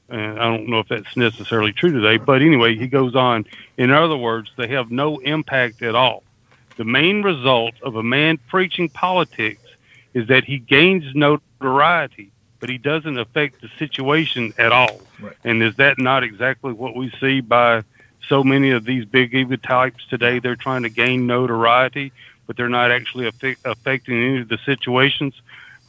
S2: And I don't know if that's necessarily true today, but anyway, he goes on. In other words, they have no impact at all. The main result of a man preaching politics is that he gains notoriety but he doesn't affect the situation at all. Right. And is that not exactly what we see by so many of these big ego types today? They're trying to gain notoriety, but they're not actually affect, affecting any of the situations.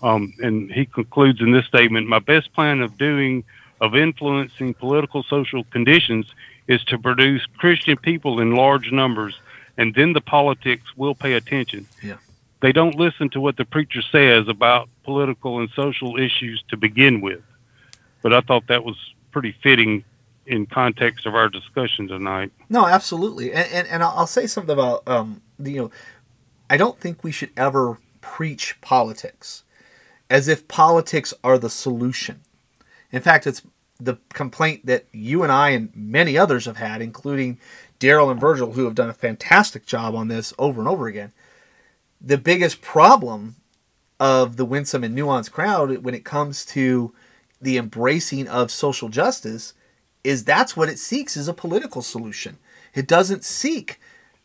S2: Um, and he concludes in this statement: "My best plan of doing, of influencing political social conditions, is to produce Christian people in large numbers, and then the politics will pay attention."
S1: Yeah
S2: they don't listen to what the preacher says about political and social issues to begin with. But I thought that was pretty fitting in context of our discussion tonight.
S1: No, absolutely, and and, and I'll say something about um, you know, I don't think we should ever preach politics as if politics are the solution. In fact, it's the complaint that you and I and many others have had, including Darrell and Virgil, who have done a fantastic job on this over and over again the biggest problem of the winsome and nuanced crowd when it comes to the embracing of social justice is that's what it seeks is a political solution. It doesn't seek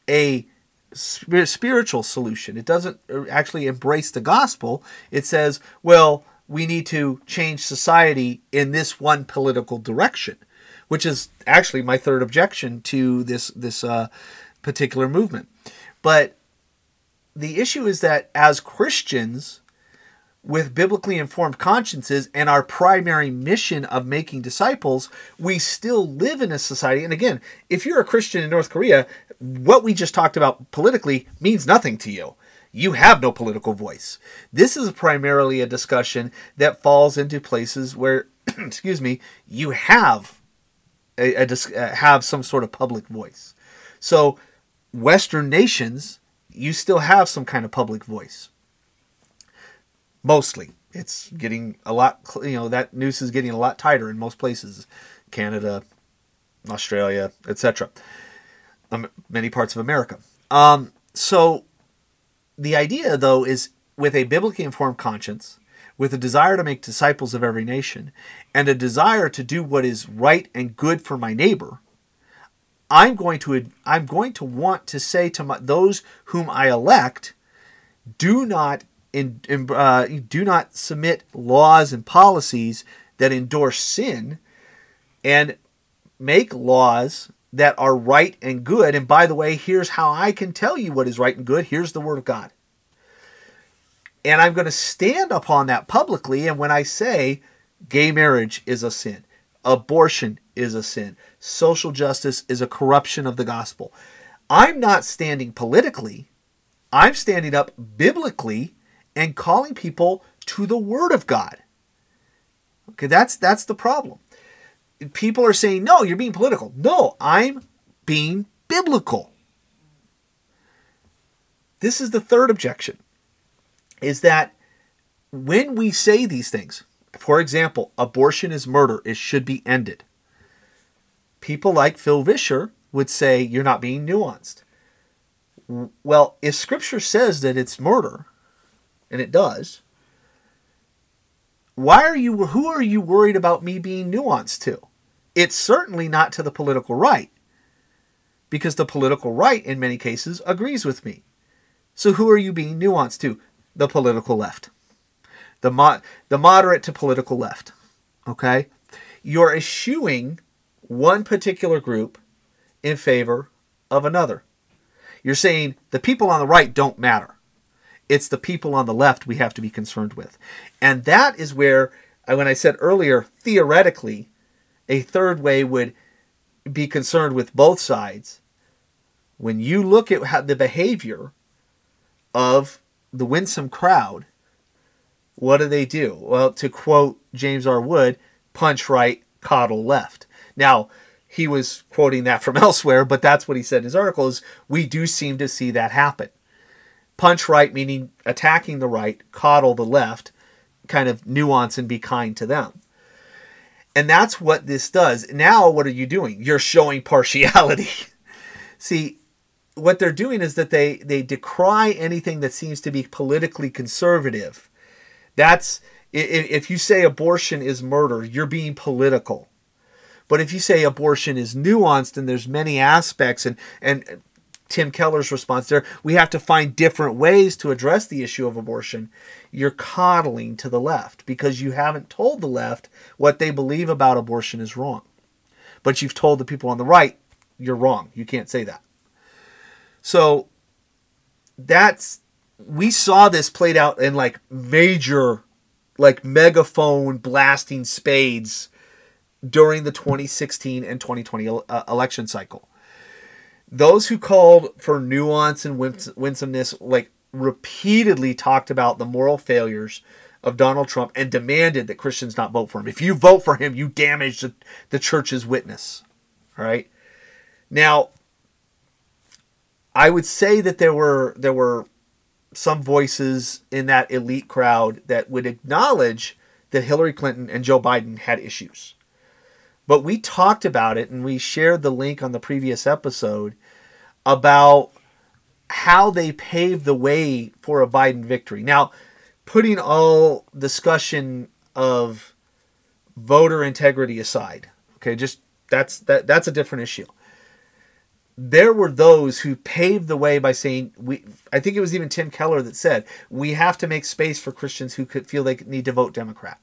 S1: a spiritual solution. It doesn't uh, actually embrace the gospel. It says, well, we need to change society in this one political direction, which is actually my third objection to this this uh, particular movement. But the issue is that as Christians with biblically informed consciences and our primary mission of making disciples, we still live in a society. And again, if you're a Christian in North Korea, what we just talked about politically means nothing to you. You have no political voice. This is primarily a discussion that falls into places where, excuse me, you have a, a, uh, have some sort of public voice. So, Western nations you still have some kind of public voice. Mostly. It's getting a lot, you know, that noose is getting a lot tighter in most places Canada, Australia, etc. Um, many parts of America. Um, so the idea, though, is with a biblically informed conscience, with a desire to make disciples of every nation, and a desire to do what is right and good for my neighbor, I'm going to I'm going to want to say to my, those whom I elect, do not in, in uh, do not submit laws and policies that endorse sin, and make laws that are right and good. And by the way, here's how I can tell you what is right and good. Here's the Word of God. And I'm going to stand upon that publicly. And when I say gay marriage is a sin, abortion is a sin, social justice is a corruption of the gospel. I'm not standing politically, I'm standing up biblically and calling people to the word of God. Okay, that's that's the problem. People are saying, "No, you're being political." No, I'm being biblical. This is the third objection is that when we say these things, for example, abortion is murder, it should be ended people like Phil Vischer would say you're not being nuanced. Well, if scripture says that it's murder, and it does, why are you who are you worried about me being nuanced to? It's certainly not to the political right. Because the political right in many cases agrees with me. So who are you being nuanced to? The political left. The mo- the moderate to political left. Okay? You're eschewing one particular group in favor of another. You're saying the people on the right don't matter. It's the people on the left we have to be concerned with. And that is where, uh, when I said earlier, theoretically, a third way would be concerned with both sides. When you look at the behavior of the winsome crowd, what do they do? Well, to quote James R. Wood, punch right, coddle left. Now, he was quoting that from elsewhere, but that's what he said in his article is we do seem to see that happen. Punch right meaning attacking the right, coddle the left, kind of nuance and be kind to them. And that's what this does. Now what are you doing? You're showing partiality. see, what they're doing is that they they decry anything that seems to be politically conservative. That's if you say abortion is murder, you're being political. But if you say abortion is nuanced and there's many aspects and and Tim Keller's response there, we have to find different ways to address the issue of abortion. You're coddling to the left because you haven't told the left what they believe about abortion is wrong. But you've told the people on the right you're wrong. You can't say that. So that's we saw this played out in like major like megaphone blasting spades during the 2016 and 2020 uh, election cycle. Those who called for nuance and winsomeness, like repeatedly talked about the moral failures of Donald Trump and demanded that Christians not vote for him. If you vote for him, you damage the, the church's witness. All right. Now, I would say that there were there were some voices in that elite crowd that would acknowledge that Hillary Clinton and Joe Biden had issues. But we talked about it and we shared the link on the previous episode about how they paved the way for a Biden victory. Now, putting all discussion of voter integrity aside, okay, just that's that that's a different issue. There were those who paved the way by saying we I think it was even Tim Keller that said we have to make space for Christians who could feel they need to vote Democrat.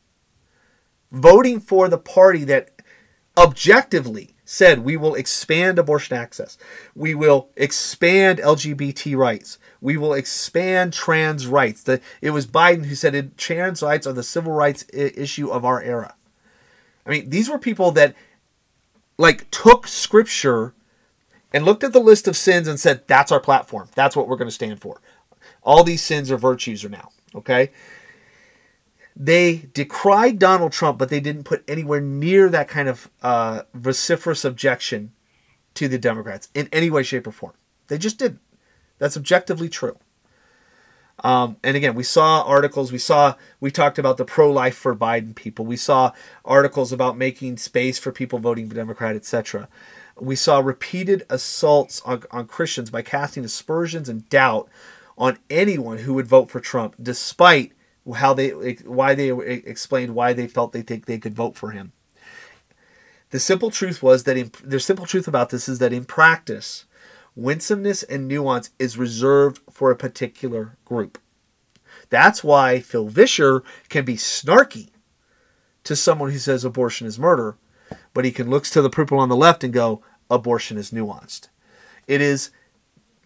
S1: Voting for the party that objectively said we will expand abortion access. We will expand LGBT rights. We will expand trans rights. The, it was Biden who said it, trans rights are the civil rights I- issue of our era. I mean, these were people that like took scripture and looked at the list of sins and said, that's our platform. That's what we're going to stand for. All these sins are virtues are now. Okay. They decried Donald Trump, but they didn't put anywhere near that kind of uh, vociferous objection to the Democrats in any way, shape, or form. They just didn't. That's objectively true. Um, and again, we saw articles. We saw we talked about the pro-life for Biden people. We saw articles about making space for people voting Democrat, etc. We saw repeated assaults on, on Christians by casting aspersions and doubt on anyone who would vote for Trump, despite how they why they explained why they felt they think they could vote for him. The simple truth was that in, the simple truth about this is that in practice, winsomeness and nuance is reserved for a particular group. That's why Phil Vischer can be snarky to someone who says abortion is murder, but he can look to the people on the left and go, abortion is nuanced. It is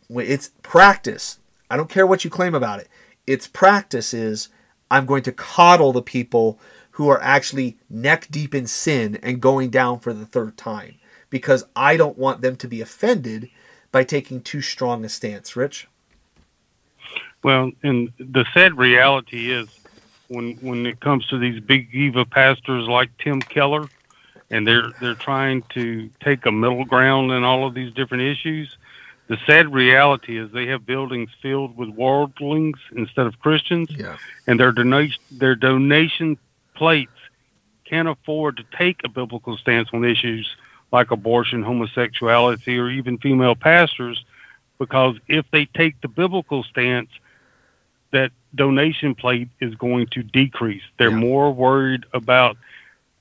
S1: it's practice. I don't care what you claim about it. Its practice is I'm going to coddle the people who are actually neck deep in sin and going down for the third time because I don't want them to be offended by taking too strong a stance. Rich?
S2: Well, and the sad reality is when when it comes to these big Eva pastors like Tim Keller, and they're they're trying to take a middle ground in all of these different issues. The sad reality is they have buildings filled with worldlings instead of Christians,
S1: yeah.
S2: and their donation their donation plates can't afford to take a biblical stance on issues like abortion, homosexuality, or even female pastors, because if they take the biblical stance, that donation plate is going to decrease. They're yeah. more worried about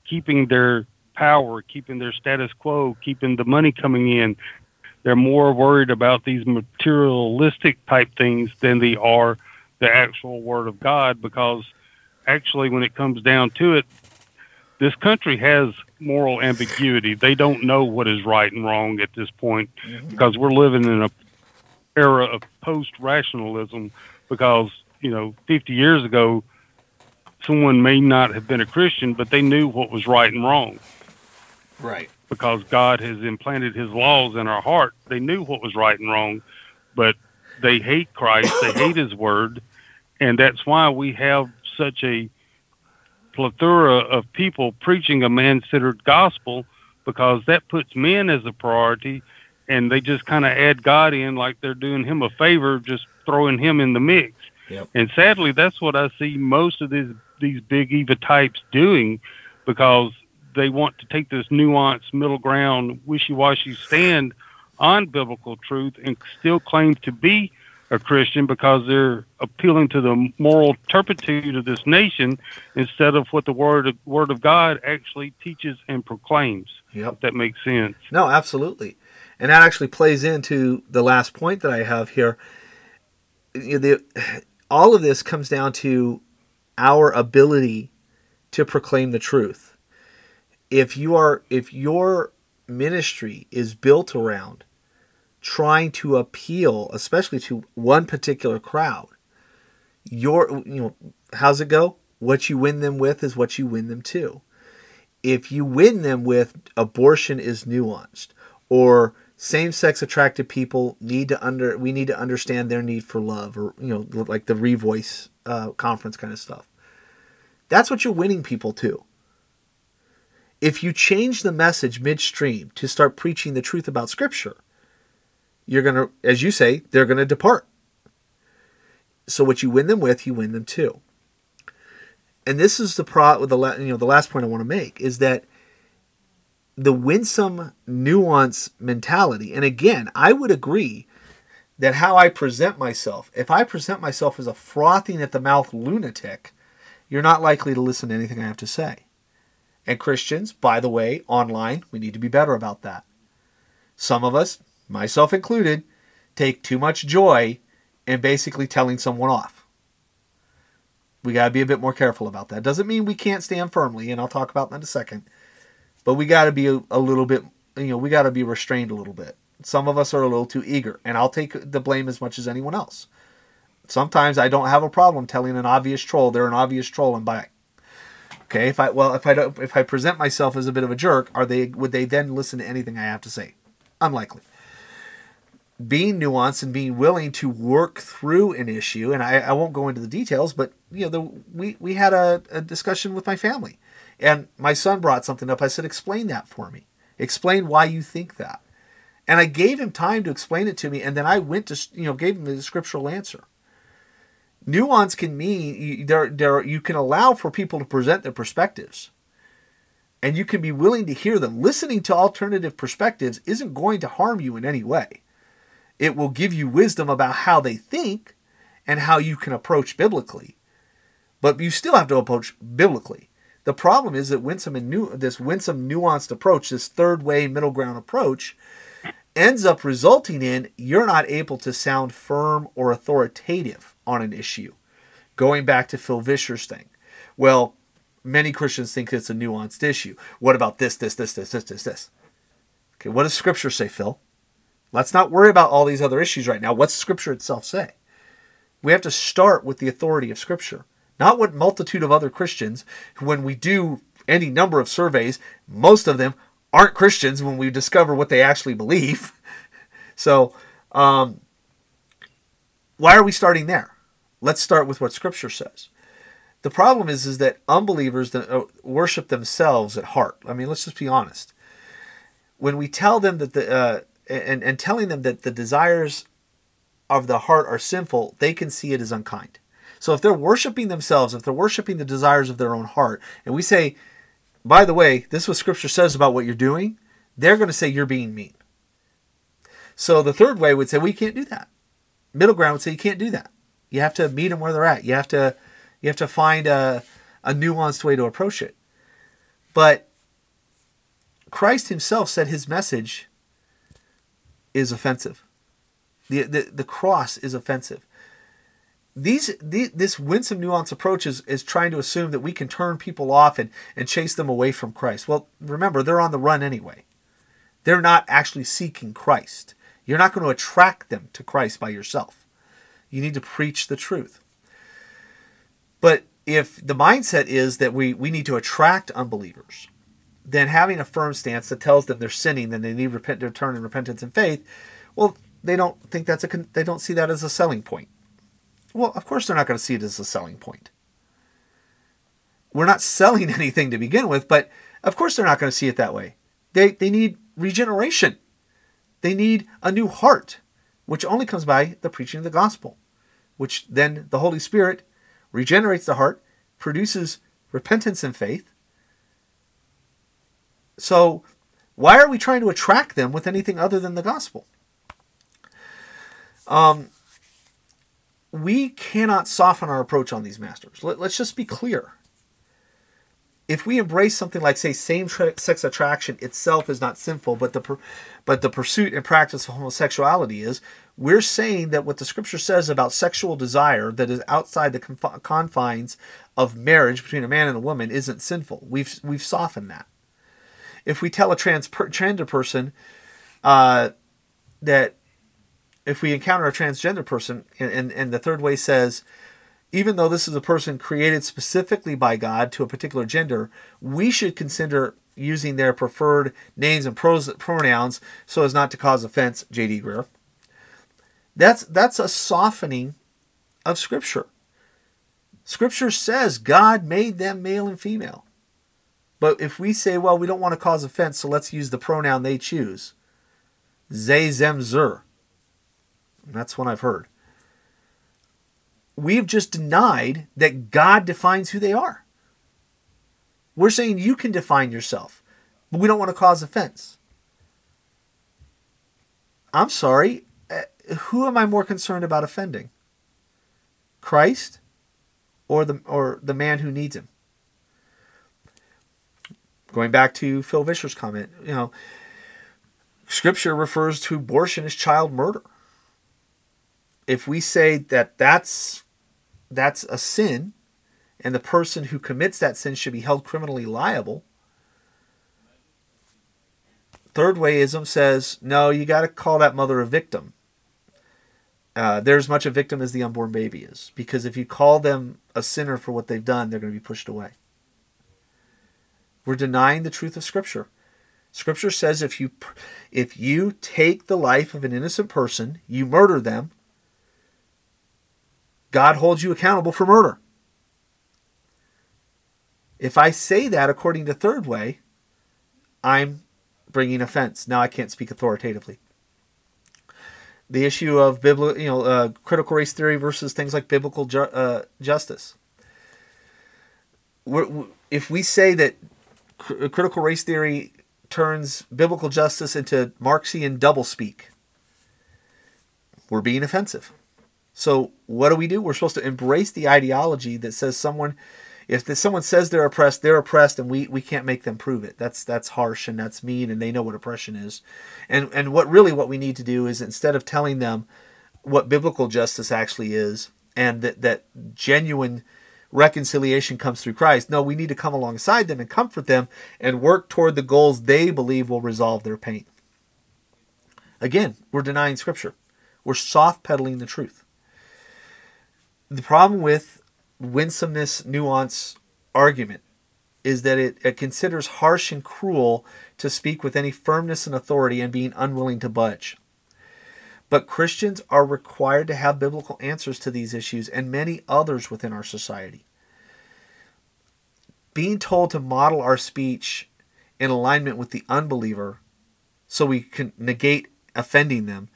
S2: keeping their power, keeping their status quo, keeping the money coming in, they're more worried about these materialistic type things than they are the actual Word of God. Because actually, when it comes down to it, this country has moral ambiguity. They don't know what is right and wrong at this point mm-hmm. because we're living in a era of post rationalism. Because you know, 50 years ago, someone may not have been a Christian, but they knew what was right and wrong.
S1: Right.
S2: Because God has implanted His laws in our heart. They knew what was right and wrong, but they hate Christ. They hate His Word, and that's why we have such a plethora of people preaching a man-centered gospel because that puts men as a priority, and they just kind of add God in like they're doing Him a favor, just throwing Him in the mix.
S1: Yep.
S2: And sadly, that's what I see most of these these big Eva types doing, because they want to take this nuanced middle ground, wishy-washy stand on biblical truth and still claim to be a Christian because they're appealing to the moral turpitude of this nation instead of what the word of, word of God actually teaches and proclaims.
S1: Yep.
S2: that makes sense.
S1: No, absolutely. And that actually plays into the last point that I have here. The, all of this comes down to our ability to proclaim the truth. If you are if your ministry is built around trying to appeal especially to one particular crowd, your you know how's it go? What you win them with is what you win them to. If you win them with abortion is nuanced or same-sex attracted people need to under we need to understand their need for love or you know like the revoice uh, conference kind of stuff that's what you're winning people to if you change the message midstream to start preaching the truth about scripture you're going to as you say they're going to depart so what you win them with you win them too. and this is the pro with the you know the last point i want to make is that the winsome nuance mentality. And again, I would agree that how I present myself, if I present myself as a frothing at the mouth lunatic, you're not likely to listen to anything I have to say. And Christians, by the way, online, we need to be better about that. Some of us, myself included, take too much joy in basically telling someone off. We got to be a bit more careful about that. Doesn't mean we can't stand firmly, and I'll talk about that in a second. But we got to be a, little bit, you know, we got to be restrained a little bit. Some of us are a little too eager, and I'll take the blame as much as anyone else. Sometimes I don't have a problem telling an obvious troll they're an obvious troll and bye. Okay, if I well if I don't if I present myself as a bit of a jerk, are they would they then listen to anything I have to say? Unlikely. Being nuanced and being willing to work through an issue, and I, I won't go into the details, but you know, the, we we had a, a discussion with my family and my son brought something up. I said, Explain that for me. Explain why you think that. And I gave him time to explain it to me, and then I went to, you know, gave him the scriptural answer. Nuance can mean there, there, you can allow for people to present their perspectives, and you can be willing to hear them. Listening to alternative perspectives isn't going to harm you in any way. It will give you wisdom about how they think and how you can approach biblically. But you still have to approach biblically. The problem is that winsome and new, this winsome nuanced approach, this third way middle ground approach, ends up resulting in you're not able to sound firm or authoritative on an issue. Going back to Phil Vischer's thing. Well, many Christians think it's a nuanced issue. What about this, this, this, this, this, this, this? Okay, what does Scripture say, Phil? Let's not worry about all these other issues right now. What's Scripture itself say? We have to start with the authority of Scripture not what multitude of other Christians, when we do any number of surveys, most of them aren't Christians when we discover what they actually believe. So, um, why are we starting there? Let's start with what Scripture says. The problem is, is that unbelievers uh, worship themselves at heart. I mean, let's just be honest. When we tell them that the uh, and and telling them that the desires of the heart are sinful, they can see it as unkind. So if they're worshiping themselves, if they're worshiping the desires of their own heart, and we say, by the way, this is what Scripture says about what you're doing, they're going to say you're being mean. So the third way would say, we can't do that. Middle ground would say you can't do that. You have to meet them where they're at. You have to you have to find a, a nuanced way to approach it. But Christ himself said his message is offensive. The, the, the cross is offensive. These, the, this winsome nuance approach is, is trying to assume that we can turn people off and, and chase them away from Christ. Well, remember, they're on the run anyway. They're not actually seeking Christ. You're not going to attract them to Christ by yourself. You need to preach the truth. But if the mindset is that we, we need to attract unbelievers, then having a firm stance that tells them they're sinning, then they need repent, to turn in repentance and faith, well, they don't think that's a they don't see that as a selling point. Well, of course they're not going to see it as a selling point. We're not selling anything to begin with, but of course they're not going to see it that way. They they need regeneration. They need a new heart, which only comes by the preaching of the gospel, which then the Holy Spirit regenerates the heart, produces repentance and faith. So, why are we trying to attract them with anything other than the gospel? Um, we cannot soften our approach on these masters. Let, us just be clear. If we embrace something like, say, same-sex attraction itself is not sinful, but the but the pursuit and practice of homosexuality is, we're saying that what the scripture says about sexual desire that is outside the conf- confines of marriage between a man and a woman isn't sinful. We've we've softened that. If we tell a transgender person uh, that if we encounter a transgender person and, and, and the third way says even though this is a person created specifically by God to a particular gender, we should consider using their preferred names and pros, pronouns so as not to cause offense, J.D. Greear. That's that's a softening of Scripture. Scripture says God made them male and female. But if we say, well, we don't want to cause offense, so let's use the pronoun they choose, ze, zem, zer. That's what I've heard. We've just denied that God defines who they are. We're saying you can define yourself, but we don't want to cause offense. I'm sorry, uh, who am I more concerned about offending? Christ or the or the man who needs him? Going back to Phil Vischer's comment, you know, scripture refers to abortion as child murder. If we say that that's that's a sin and the person who commits that sin should be held criminally liable, Third wayism says, no, you got to call that mother a victim uh, they're as much a victim as the unborn baby is. Because if you call them a sinner for what they've done, they're going to be pushed away. We're denying the truth of Scripture. Scripture says if you if you take the life of an innocent person, you murder them, God holds you accountable for murder. If I say that according to third way, I'm bringing offense. Now I can't speak authoritatively the issue of biblical, you know, uh, critical race theory versus things like biblical ju- uh, justice. We're, if we say that cr- critical race theory turns biblical justice into Marxian doublespeak, we're being offensive. So what do we do? We're supposed to embrace the ideology that says someone if someone says they're oppressed, they're oppressed, and we, we can't make them prove it. That's that's harsh and that's mean, and they know what oppression is. And and what really what we need to do is instead of telling them what biblical justice actually is, and that that genuine reconciliation comes through Christ. No, we need to come alongside them and comfort them and work toward the goals they believe will resolve their pain. Again, we're denying Scripture. We're soft pedaling the truth. The problem with winsomeness nuance argument is that it, it considers harsh and cruel to speak with any firmness and authority and being unwilling to budge. But Christians are required to have biblical answers to these issues and many others within our society. Being told to model our speech in alignment with the unbeliever so we can negate offending them,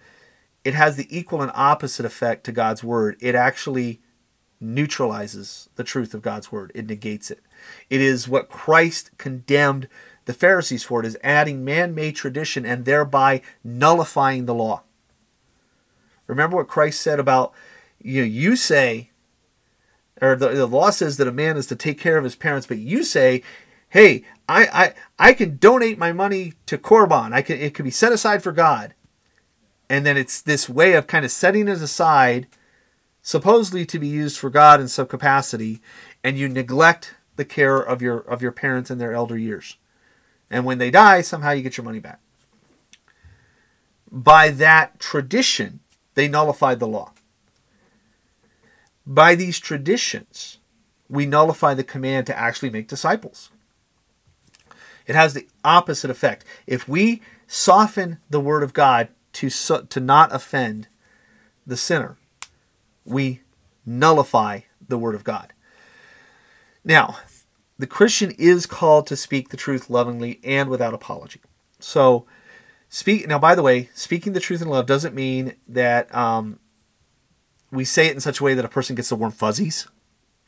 S1: it has the equal and opposite effect to God's word. It actually neutralizes the truth of God's word. It negates it. It is what Christ condemned the Pharisees for. It is adding man-made tradition and thereby nullifying the law. Remember what Christ said about you know, you say or the, the law says that a man is to take care of his parents, but you say, hey, I, I I can donate my money to Korban. I can it can be set aside for God. and then it's this way of kind of setting it aside, supposedly to be used for God in some capacity, and you neglect the care of your of your parents in their elder years. And when they die, somehow you get your money back. By that tradition, they nullified the law. By these traditions, we nullify the command to actually make disciples. It has the opposite effect. If we soften the word of God to, so, to not offend the sinner, we nullify the word of God. Now, the Christian is called to speak the truth lovingly and without apology. So, speak now. By the way, speaking the truth in love doesn't mean that um, we say it in such a way that a person gets the warm fuzzies.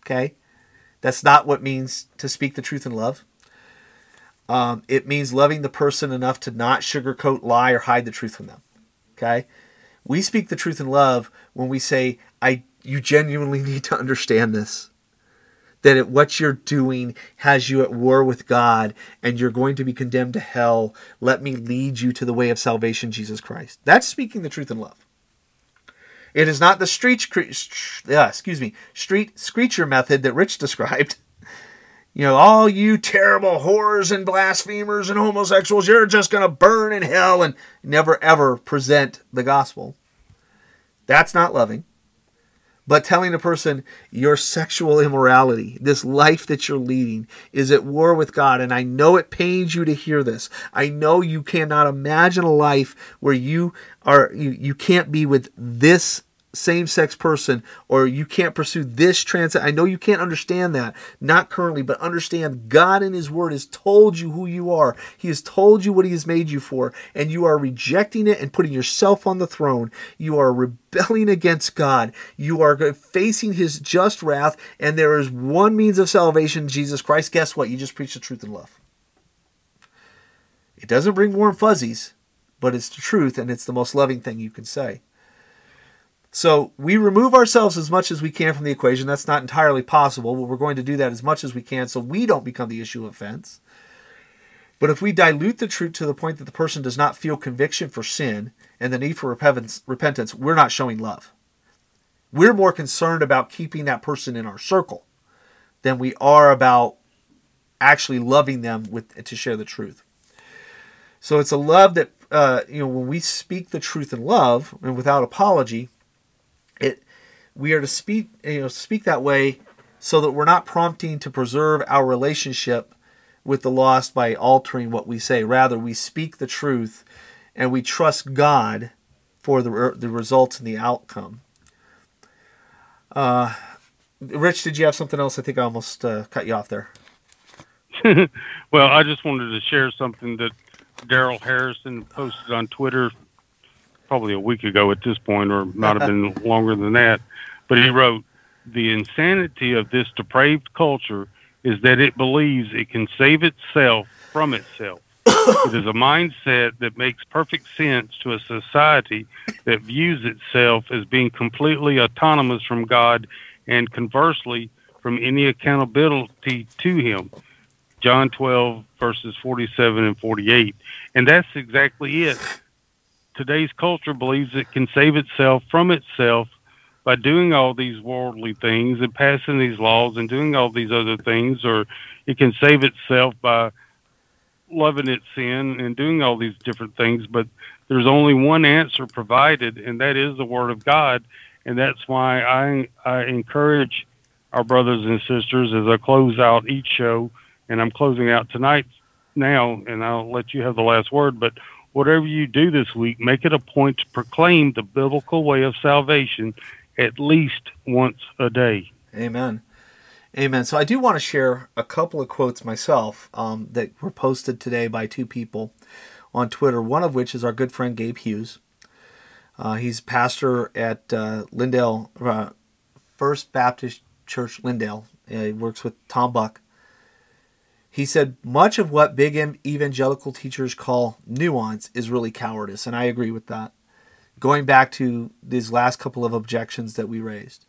S1: Okay, that's not what means to speak the truth in love. Um, it means loving the person enough to not sugarcoat, lie, or hide the truth from them. Okay, we speak the truth in love when we say, "I, you genuinely need to understand this." that it, what you're doing has you at war with God and you're going to be condemned to hell. Let me lead you to the way of salvation, Jesus Christ. That's speaking the truth in love. It is not the street, excuse me, street screecher method that Rich described. You know, all you terrible whores and blasphemers and homosexuals, you're just going to burn in hell and never ever present the gospel. That's not loving. But telling a person your sexual immorality, this life that you're leading, is at war with God. And I know it pains you to hear this. I know you cannot imagine a life where you are you, you can't be with this same sex person or you can't pursue this trans I know you can't understand that not currently but understand God in his word has told you who you are. He has told you what he has made you for and you are rejecting it and putting yourself on the throne. You are rebelling against God. You are facing his just wrath and there is one means of salvation Jesus Christ. Guess what? You just preach the truth in love. It doesn't bring warm fuzzies but it's the truth and it's the most loving thing you can say so we remove ourselves as much as we can from the equation. That's not entirely possible, but we're going to do that as much as we can so we don't become the issue of offense. But if we dilute the truth to the point that the person does not feel conviction for sin and the need for repentance, we're not showing love. We're more concerned about keeping that person in our circle than we are about actually loving them with to share the truth. So it's a love that uh, you know when we speak the truth in love and without apology, we are to speak you know speak that way so that we're not prompting to preserve our relationship with the lost by altering what we say. Rather, we speak the truth and we trust God for the, the results and the outcome. Uh, Rich, did you have something else? I think I almost uh, cut you off there.
S2: well, I just wanted to share something that Darrell Harrison posted on Twitter probably a week ago at this point, or might have been longer than that. But he wrote, The insanity of this depraved culture is that it believes it can save itself from itself. it is a mindset that makes perfect sense to a society that views itself as being completely autonomous from God and conversely from any accountability to Him. John 12, verses 47 and 48. And that's exactly it today's culture believes it can save itself from itself by doing all these worldly things and passing these laws and doing all these other things, or it can save itself by loving its sin and doing all these different things. But there's only one answer provided, and that is the Word of God. And that's why I, I encourage our brothers and sisters as I close out each show, and I'm closing out tonight now, and I'll let you have the last word. But whatever you do this week, make it a point to proclaim the biblical way of salvation at least once a day.
S1: Amen. Amen. So I do want to share a couple of quotes myself um, that were posted today by two people on Twitter. One of which is our good friend Gabe Hughes. Uh, he's pastor at uh, Lindale uh, First Baptist Church, Lindale. he works with Tom Buck. He said much of what big evangelical teachers call nuance is really cowardice, and I agree with that. Going back to these last couple of objections that we raised,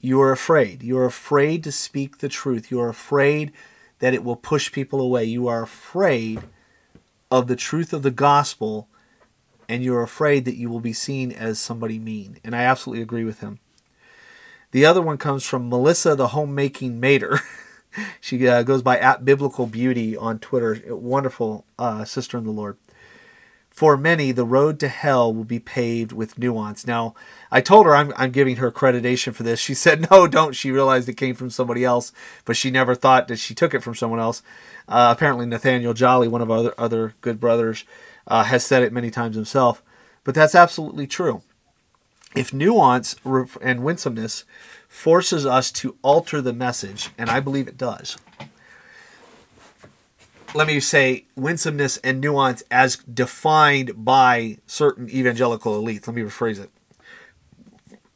S1: you are afraid. You are afraid to speak the truth. You are afraid that it will push people away. You are afraid of the truth of the gospel and you're afraid that you will be seen as somebody mean. And I absolutely agree with him. The other one comes from Melissa, the homemaking mater. she uh, goes by at biblical beauty on Twitter. Wonderful uh, sister in the Lord. For many, the road to hell will be paved with nuance. Now, I told her I'm, I'm giving her accreditation for this. She said, no, don't. She realized it came from somebody else, but she never thought that she took it from someone else. Uh, apparently, Nathaniel Jolly, one of our other, other good brothers, uh, has said it many times himself. But that's absolutely true. If nuance and winsomeness forces us to alter the message, and I believe it does, let me say winsomeness and nuance as defined by certain evangelical elites. Let me rephrase it.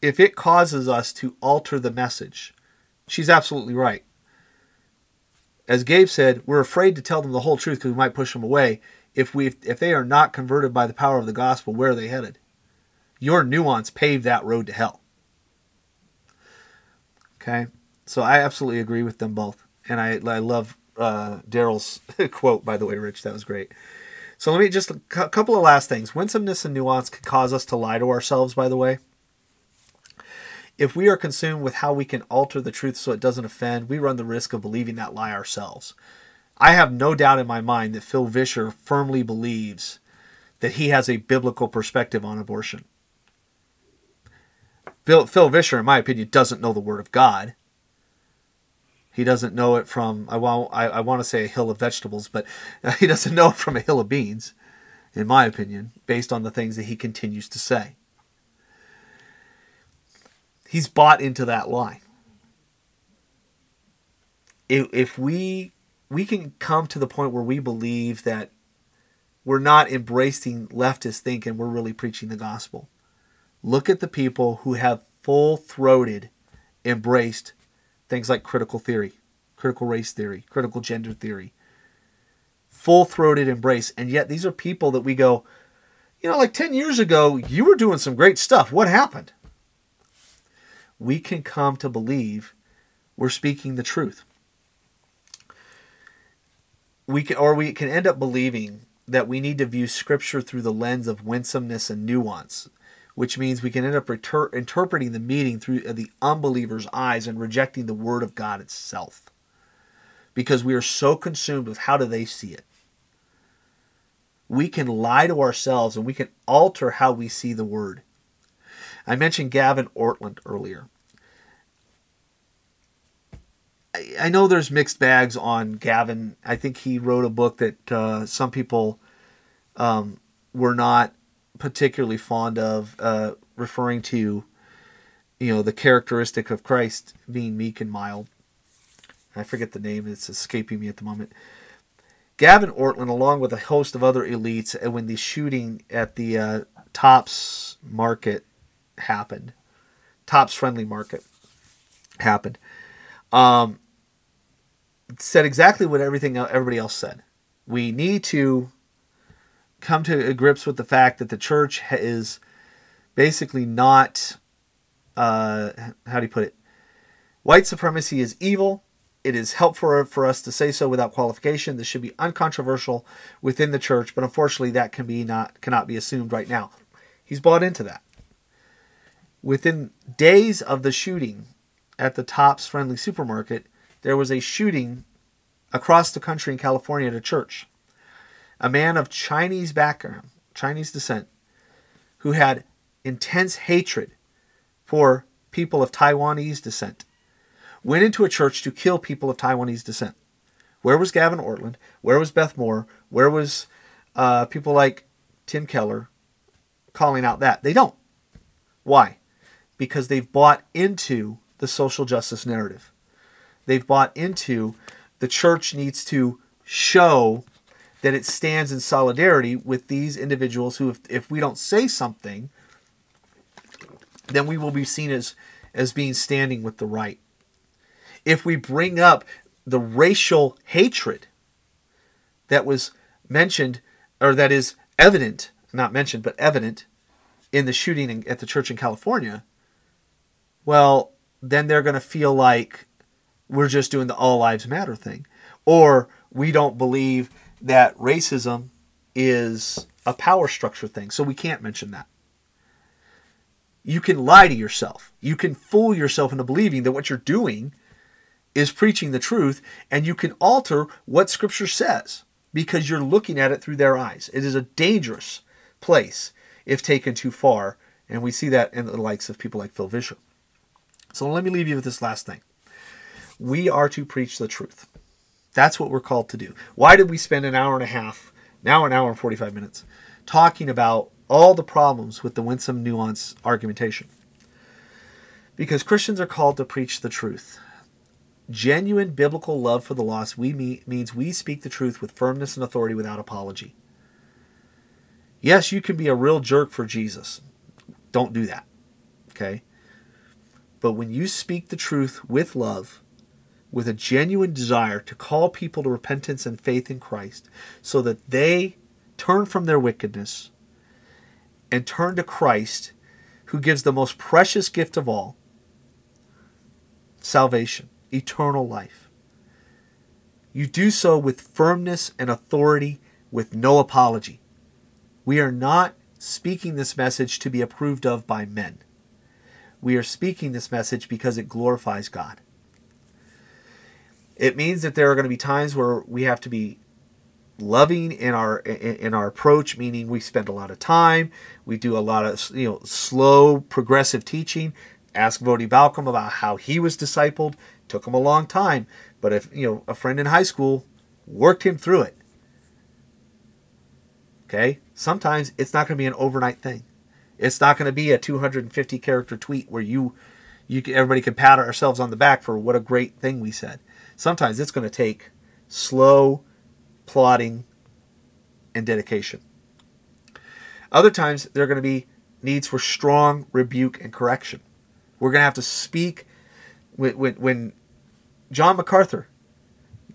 S1: If it causes us to alter the message, she's absolutely right. As Gabe said, we're afraid to tell them the whole truth because we might push them away. If we if they are not converted by the power of the gospel, where are they headed? Your nuance paved that road to hell. Okay, so I absolutely agree with them both, and I I love uh, Darrell's quote, by the way, Rich. That was great. So let me just a couple of last things. Winsomeness and nuance can cause us to lie to ourselves, by the way. If we are consumed with how we can alter the truth so it doesn't offend, we run the risk of believing that lie ourselves. I have no doubt in my mind that Phil Vischer firmly believes that he has a biblical perspective on abortion. Phil, Phil Vischer, in my opinion, doesn't know the Word of God. He doesn't know it from I want I, I want to say a hill of vegetables, but he doesn't know it from a hill of beans, in my opinion, based on the things that he continues to say. He's bought into that lie. If, if we we can come to the point where we believe that we're not embracing leftist thinking, we're really preaching the gospel. Look at the people who have full throated embraced things like critical theory, critical race theory, critical gender theory, full throated embrace. And yet these are people that we go, you know, like 10 years ago, you were doing some great stuff. What happened? We can come to believe we're speaking the truth. We can, or we can end up believing that we need to view Scripture through the lens of winsomeness and nuance which means we can end up interpreting the meaning through the unbeliever's eyes and rejecting the word of God itself. Because we are so consumed with how do they see it. We can lie to ourselves and we can alter how we see the word. I mentioned Gavin Ortlund earlier. I know there's mixed bags on Gavin. I think he wrote a book that uh, some people um, were not particularly fond of uh, referring to, you know, the characteristic of Christ being meek and mild. I forget the name; it's escaping me at the moment. Gavin Ortlund, along with a host of other elites, uh, when the shooting at the uh, Tops Market happened, Tops Friendly Market happened, um, said exactly what everything everybody else said. We need to come to grips with the fact that the church is basically not uh, how do you put it? White supremacy is evil. It is helpful for us to say so without qualification. This should be uncontroversial within the church, but unfortunately, that can be not cannot be assumed right now. He's bought into that. Within days of the shooting at the Tops Friendly Supermarket, there was a shooting across the country in California at a church a man of Chinese background, Chinese descent, who had intense hatred for people of Taiwanese descent, went into a church to kill people of Taiwanese descent. Where was Gavin Ortlund? Where was Beth Moore? Where was uh, people like Tim Keller calling out that? They don't. Why? Because they've bought into the social justice narrative. They've bought into the church needs to show that it stands in solidarity with these individuals who, if, if we don't say something, then we will be seen as, as being standing with the right. If we bring up the racial hatred that was mentioned, or that is evident, not mentioned, but evident in the shooting at the church in California, well, then they're going to feel like we're just doing the all lives matter thing. Or we don't believe that racism is a power structure thing, so we can't mention that. You can lie to yourself. You can fool yourself into believing that what you're doing is preaching the truth, and you can alter what Scripture says because you're looking at it through their eyes. It is a dangerous place if taken too far, and we see that in the likes of people like Phil Vischer. So let me leave you with this last thing. We are to preach the truth. That's what we're called to do. Why did we spend an hour and a half, now an hour and 45 minutes, talking about all the problems with the winsome nuance argumentation? Because Christians are called to preach the truth. Genuine biblical love for the lost we meet, means we speak the truth with firmness and authority without apology. Yes, you can be a real jerk for Jesus. Don't do that. Okay? But when you speak the truth with love, with a genuine desire to call people to repentance and faith in Christ so that they turn from their wickedness and turn to Christ, who gives the most precious gift of all salvation, eternal life. You do so with firmness and authority, with no apology. We are not speaking this message to be approved of by men. We are speaking this message because it glorifies God. It means that there are going to be times where we have to be loving in our in our approach meaning we spend a lot of time we do a lot of you know slow progressive teaching. Ask Voddie Baucham about how he was discipled. Took him a long time but if you know a friend in high school worked him through it. Okay? Sometimes it's not going to be an overnight thing. It's not going to be a 250 character tweet where you you everybody can pat ourselves on the back for what a great thing we said Sometimes it's going to take slow plotting and dedication. Other times there are going to be needs for strong rebuke and correction. We're going to have to speak when, when, John MacArthur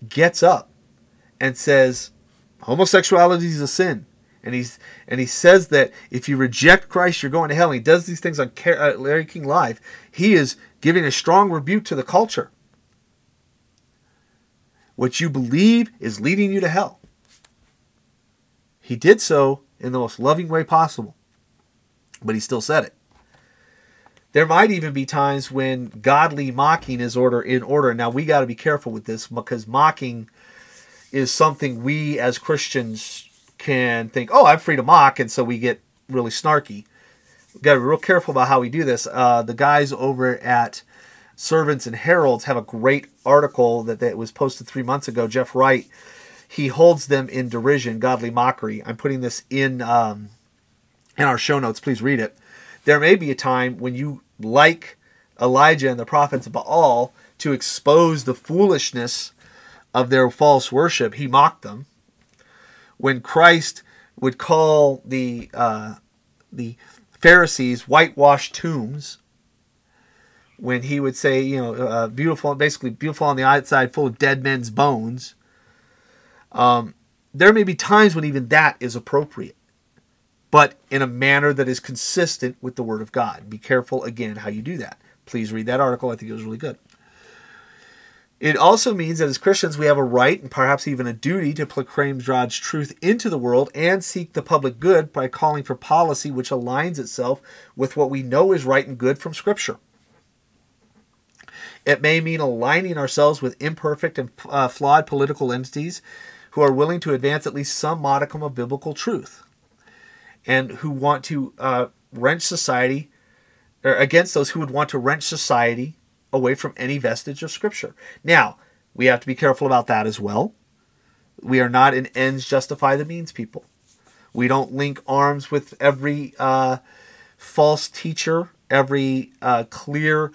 S1: gets up and says homosexuality is a sin and he's and he says that if you reject Christ, you're going to hell. And he does these things on uh, Larry King Live. He is giving a strong rebuke to the culture. What you believe is leading you to hell. He did so in the most loving way possible, but he still said it. There might even be times when godly mocking is order in order. Now we got to be careful with this because mocking is something we as Christians can think, "Oh, I'm free to mock," and so we get really snarky. We got to be real careful about how we do this. Uh, the guys over at servants and heralds have a great article that, that was posted three months ago. Jeff Wright, he holds them in derision, godly mockery. I'm putting this in um, in our show notes. Please read it. There may be a time when you like Elijah and the prophets of Baal to expose the foolishness of their false worship. He mocked them. When Christ would call the uh, the Pharisees whitewashed tombs, when he would say, you know, uh, beautiful, basically beautiful on the outside, full of dead men's bones. Um, there may be times when even that is appropriate, but in a manner that is consistent with the Word of God. Be careful again how you do that. Please read that article. I think it was really good. It also means that as Christians, we have a right and perhaps even a duty to proclaim God's truth into the world and seek the public good by calling for policy which aligns itself with what we know is right and good from Scripture. It may mean aligning ourselves with imperfect and uh, flawed political entities who are willing to advance at least some modicum of biblical truth and who want to uh, wrench society or against those who would want to wrench society away from any vestige of scripture. Now, we have to be careful about that as well. We are not in ends justify the means people. We don't link arms with every uh, false teacher, every uh, clear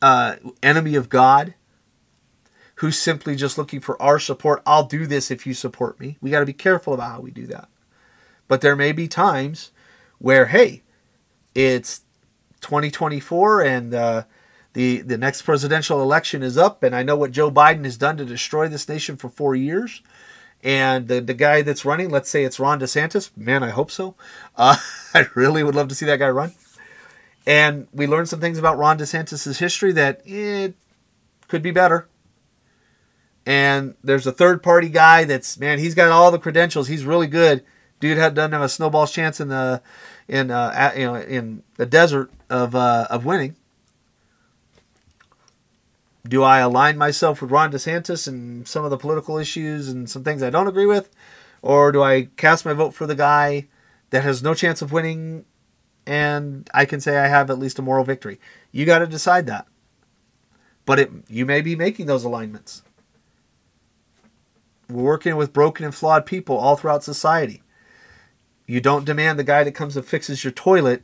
S1: uh, enemy of God who's simply just looking for our support. I'll do this if you support me. We got to be careful about how we do that. But there may be times where, hey, it's 2024 and uh, the the next presidential election is up, and I know what Joe Biden has done to destroy this nation for four years. And the, the guy that's running, let's say it's Ron DeSantis. Man, I hope so. Uh, I really would love to see that guy run. And we learned some things about Ron DeSantis' history that it could be better. And there's a third party guy that's, man, he's got all the credentials. He's really good. Dude had doesn't have a snowball's chance in the in uh, you know in the desert of uh, of winning. Do I align myself with Ron DeSantis and some of the political issues and some things I don't agree with, or do I cast my vote for the guy that has no chance of winning, and I can say I have at least a moral victory? You got to decide that. But it you may be making those alignments. We're working with broken and flawed people all throughout society. You don't demand the guy that comes and fixes your toilet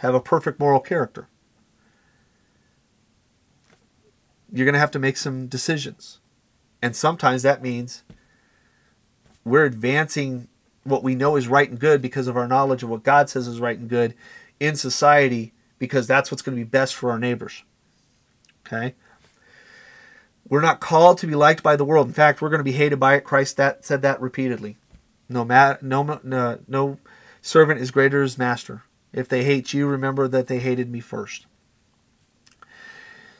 S1: have a perfect moral character. You're going to have to make some decisions. And sometimes that means we're advancing what we know is right and good because of our knowledge of what God says is right and good in society because that's what's going to be best for our neighbors. Okay? We're not called to be liked by the world. In fact, we're going to be hated by it. Christ that said that repeatedly. No, ma- no, no, no servant is greater than his master. If they hate you, remember that they hated me first.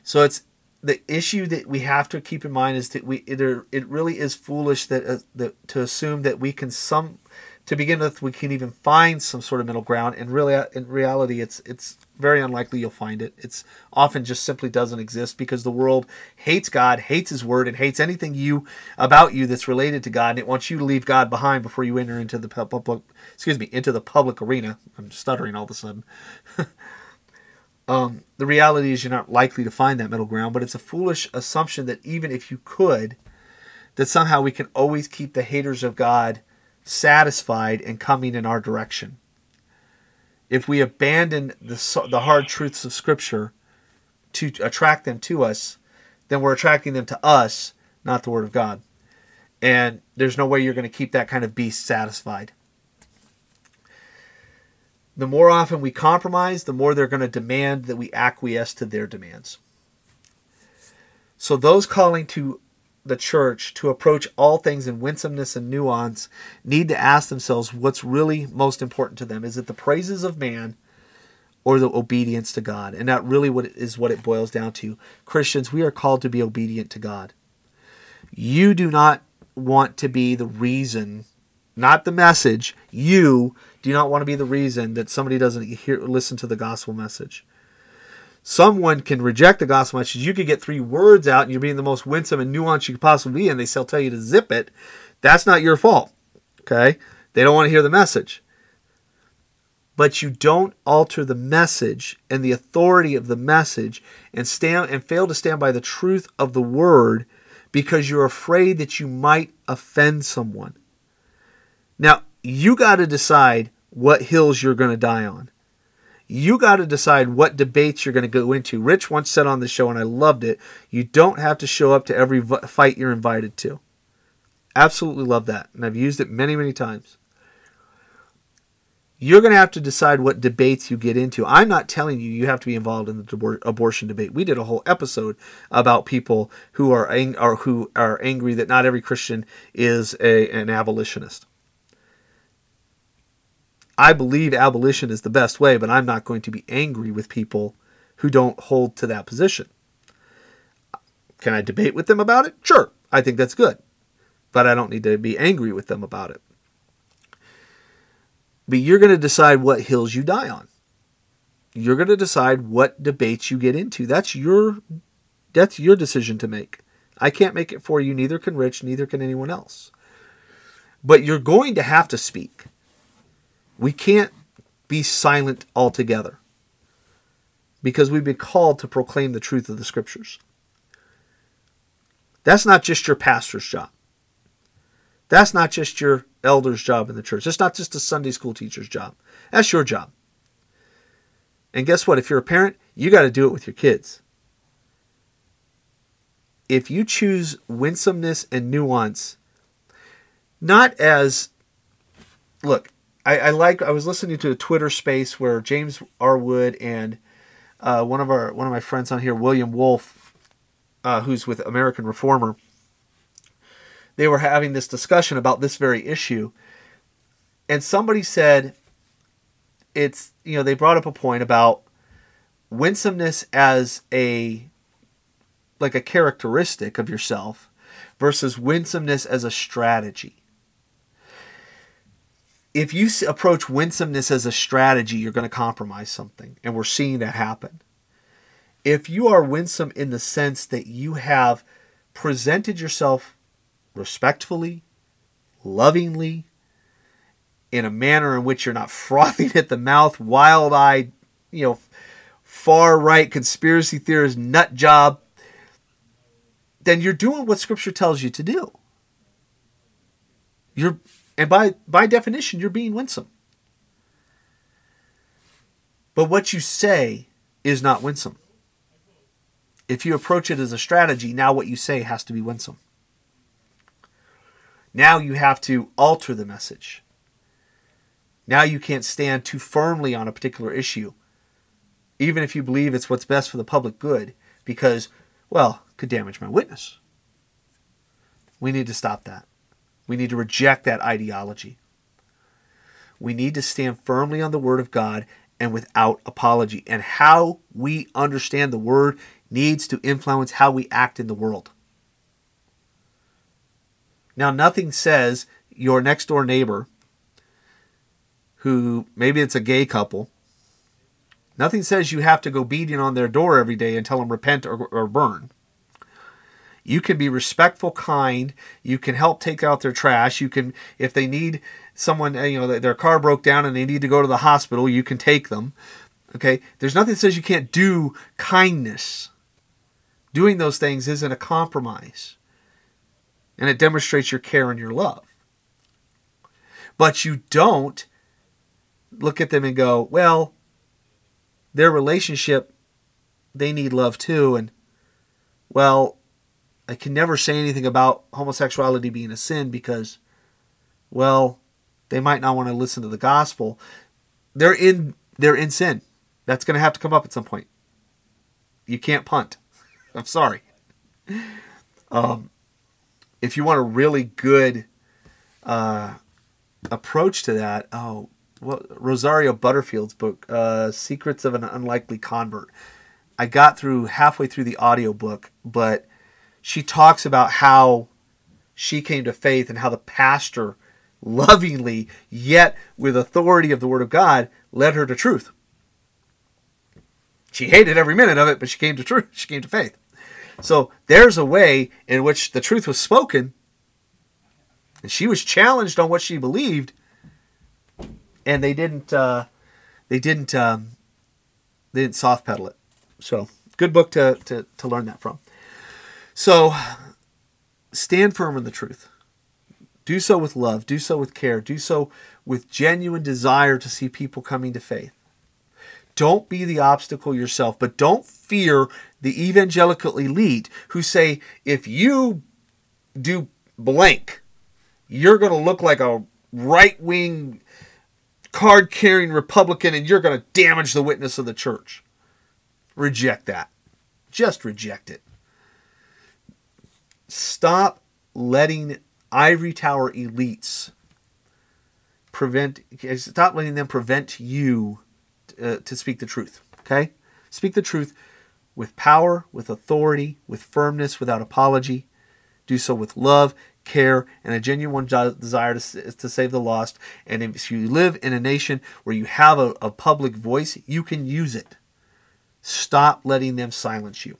S1: So it's the issue that we have to keep in mind is that we it, it really is foolish that, uh, that to assume that we can some to begin with we can even find some sort of middle ground. And really in reality it's it's very unlikely you'll find it. It's often just simply doesn't exist because the world hates god hates his word and hates anything you about you that's related to god and it wants you to leave god behind before you enter into the public excuse me into the public arena. I'm stuttering all of a sudden. Um, the reality is you're not likely to find that middle ground but it's a foolish assumption that even if you could that somehow we can always keep the haters of god satisfied and coming in our direction. If we abandon the, the hard truths of Scripture to attract them to us, then we're attracting them to us, not the Word of God. And there's no way you're going to keep that kind of beast satisfied. The more often we compromise, the more they're going to demand that we acquiesce to their demands. So, those calling to the church to approach all things in winsomeness and nuance need to ask themselves what's really most important to them. Is it the praises of man or the obedience to God? And that really what is what it boils down to. Christians, we are called to be obedient to God. You do not want to be the reason, not the message. You do not want to be the reason that somebody doesn't hear listen to the gospel message someone can reject the gospel message. You could get three words out and you're being the most winsome and nuanced you could possibly be, and they still tell you to zip it. That's not your fault. Okay? They don't want to hear the message. But you don't alter the message and the authority of the message and stand and fail to stand by the truth of the word because you're afraid that you might offend someone. Now, you got to decide what hills you're going to die on you got to decide what debates you're going to go into. Rich once said on the show, and I loved it you don't have to show up to every fight you're invited to. Absolutely love that. And I've used it many, many times. You're going to have to decide what debates you get into. I'm not telling you you have to be involved in the abortion debate. We did a whole episode about people who are ang- or who are angry that not every Christian is a, an abolitionist. I believe abolition is the best way, but I'm not going to be angry with people who don't hold to that position. Can I debate with them about it? Sure, I think that's good. But I don't need to be angry with them about it. But you're going to decide what hills you die on. You're going to decide what debates you get into. That's your that's your decision to make. I can't make it for you, neither can Rich, neither can anyone else. But you're going to have to speak. We can't be silent altogether because we've been called to proclaim the truth of the scriptures. That's not just your pastor's job. That's not just your elder's job in the church. That's not just a Sunday school teacher's job. That's your job. And guess what? If you're a parent, you got to do it with your kids. If you choose winsomeness and nuance, not as, look, I, I like. I was listening to a Twitter space where James R. Wood and uh, one of our one of my friends on here, William Wolfe, uh, who's with American Reformer, they were having this discussion about this very issue, and somebody said, "It's you know they brought up a point about winsomeness as a like a characteristic of yourself versus winsomeness as a strategy." If you approach winsomeness as a strategy, you're going to compromise something. And we're seeing that happen. If you are winsome in the sense that you have presented yourself respectfully, lovingly, in a manner in which you're not frothing at the mouth, wild eyed, you know, far right conspiracy theorist nut job, then you're doing what Scripture tells you to do. You're, and by by definition, you're being winsome. But what you say is not winsome. If you approach it as a strategy, now what you say has to be winsome. Now you have to alter the message. Now you can't stand too firmly on a particular issue, even if you believe it's what's best for the public good, because, well, could damage my witness. We need to stop that. We need to reject that ideology. We need to stand firmly on the Word of God and without apology. And how we understand the Word needs to influence how we act in the world. Now, nothing says your next door neighbor, who maybe it's a gay couple, nothing says you have to go beating on their door every day and tell them repent or, or burn. You can be respectful, kind. You can help take out their trash. You can, if they need someone, eh, you know, their car broke down and they need to go to the hospital, you can take them. Okay? There's nothing that says you can't do kindness. Doing those things isn't a compromise. And it demonstrates your care and your love. But you don't look at them and go, well, their relationship, they need love too. And, well, I can never say anything about homosexuality being a sin because, well, they might not want to listen to the gospel. They're in they're in sin. That's going to have to come up at some point. You can't punt. I'm sorry. Um, if you want a really good uh, approach to that, oh, well, Rosario Butterfield's book, uh, Secrets of an Unlikely Convert. I got through halfway through the audiobook, but she talks about how she came to faith and how the pastor lovingly, yet with authority of the Word of God, led her to truth. She hated every minute of it, but she came to truth. She came to faith. So there's a way in which the truth was spoken, and she was challenged on what she believed, and they didn't. Uh, they didn't. Um, they didn't soft pedal it. So good book to, to to learn that from. So stand firm in the truth. Do so with love. Do so with care. Do so with genuine desire to see people coming to faith. Don't be the obstacle yourself, but don't fear the evangelical elite who say, if you do blank, you're going to look like a right wing, card carrying Republican and you're going to damage the witness of the church. Reject that. Just reject it. Stop letting ivory tower elites prevent stop letting them prevent you uh, to speak the truth okay? Speak the truth with power with authority with firmness without apology. Do so with love care and a genuine desire to, to save the lost. And if you live in a nation where you have a, a public voice you can use it. Stop letting them silence you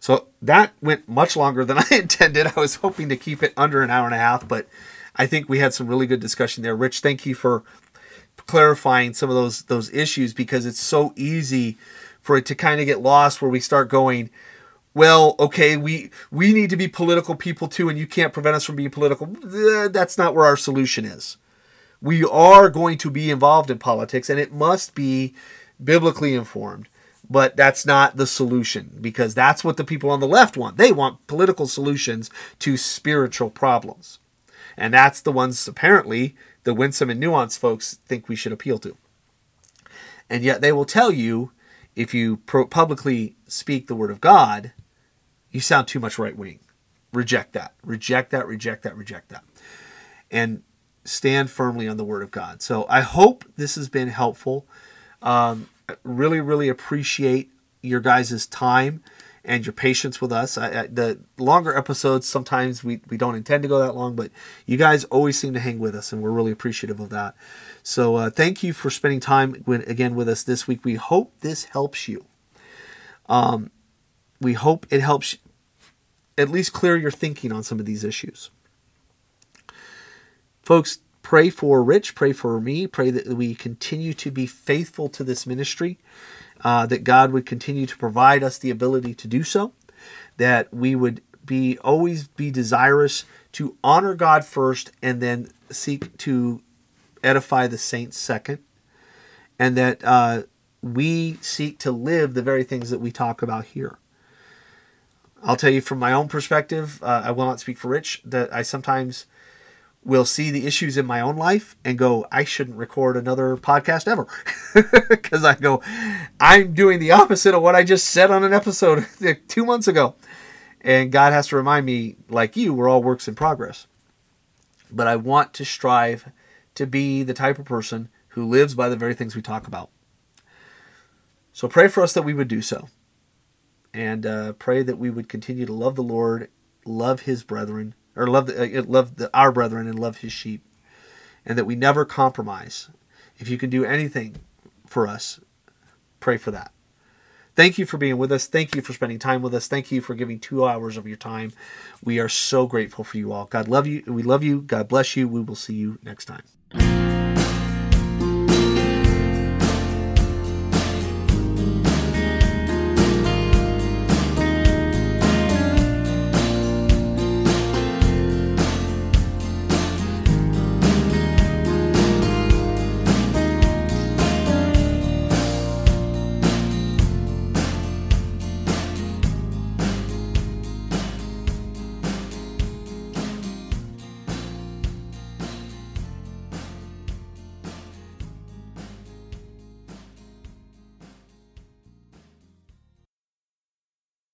S1: so that went much longer than I intended. I was hoping to keep it under an hour and a half, but I think we had some really good discussion there. Rich, thank you for clarifying some of those those issues because it's so easy for it to kind of get lost where we start going, well, okay, we we need to be political people too, and you can't prevent us from being political. That's not where our solution is. We are going to be involved in politics, and it must be biblically informed but that's not the solution because that's what the people on the left want. They want political solutions to spiritual problems. And that's the ones apparently the winsome and nuanced folks think we should appeal to. And yet they will tell you if you pro- publicly speak the word of God, you sound too much right wing. Reject that. Reject that, reject that, reject that. And stand firmly on the word of God. So I hope this has been helpful. Um, really, really appreciate your guys' time and your patience with us. I, I, the longer episodes, sometimes we, we don't intend to go that long, but you guys always seem to hang with us, and we're really appreciative of that. So uh, thank you for spending time again with us this week. We hope this helps you. Um, we hope it helps at least clear your thinking on some of these issues. Folks, pray for Rich, pray for me, pray that we continue to be faithful to this ministry, uh, that God would continue to provide us the ability to do so, that we would be always be desirous to honor God first and then seek to edify the saints second, and that uh, we seek to live the very things that we talk about here. I'll tell you from my own perspective, uh, I will not speak for Rich, that I sometimes will see the issues in my own life and go, I shouldn't record another podcast ever. Because I go, I'm doing the opposite of what I just said on an episode two months ago. And God has to remind me, like you, we're all works in progress. But I want to strive to be the type of person who lives by the very things we talk about. So pray for us that we would do so and uh, pray that we would continue to love the Lord, love His brethren, or love the, uh, love the, our brethren, and love His sheep, and that we never compromise. If you can do anything for us, pray for that. Thank you for being with us. Thank you for spending time with us. Thank you for giving two hours of your time. We are so grateful for you all. God love you. We love you. God bless you. We will see you next time.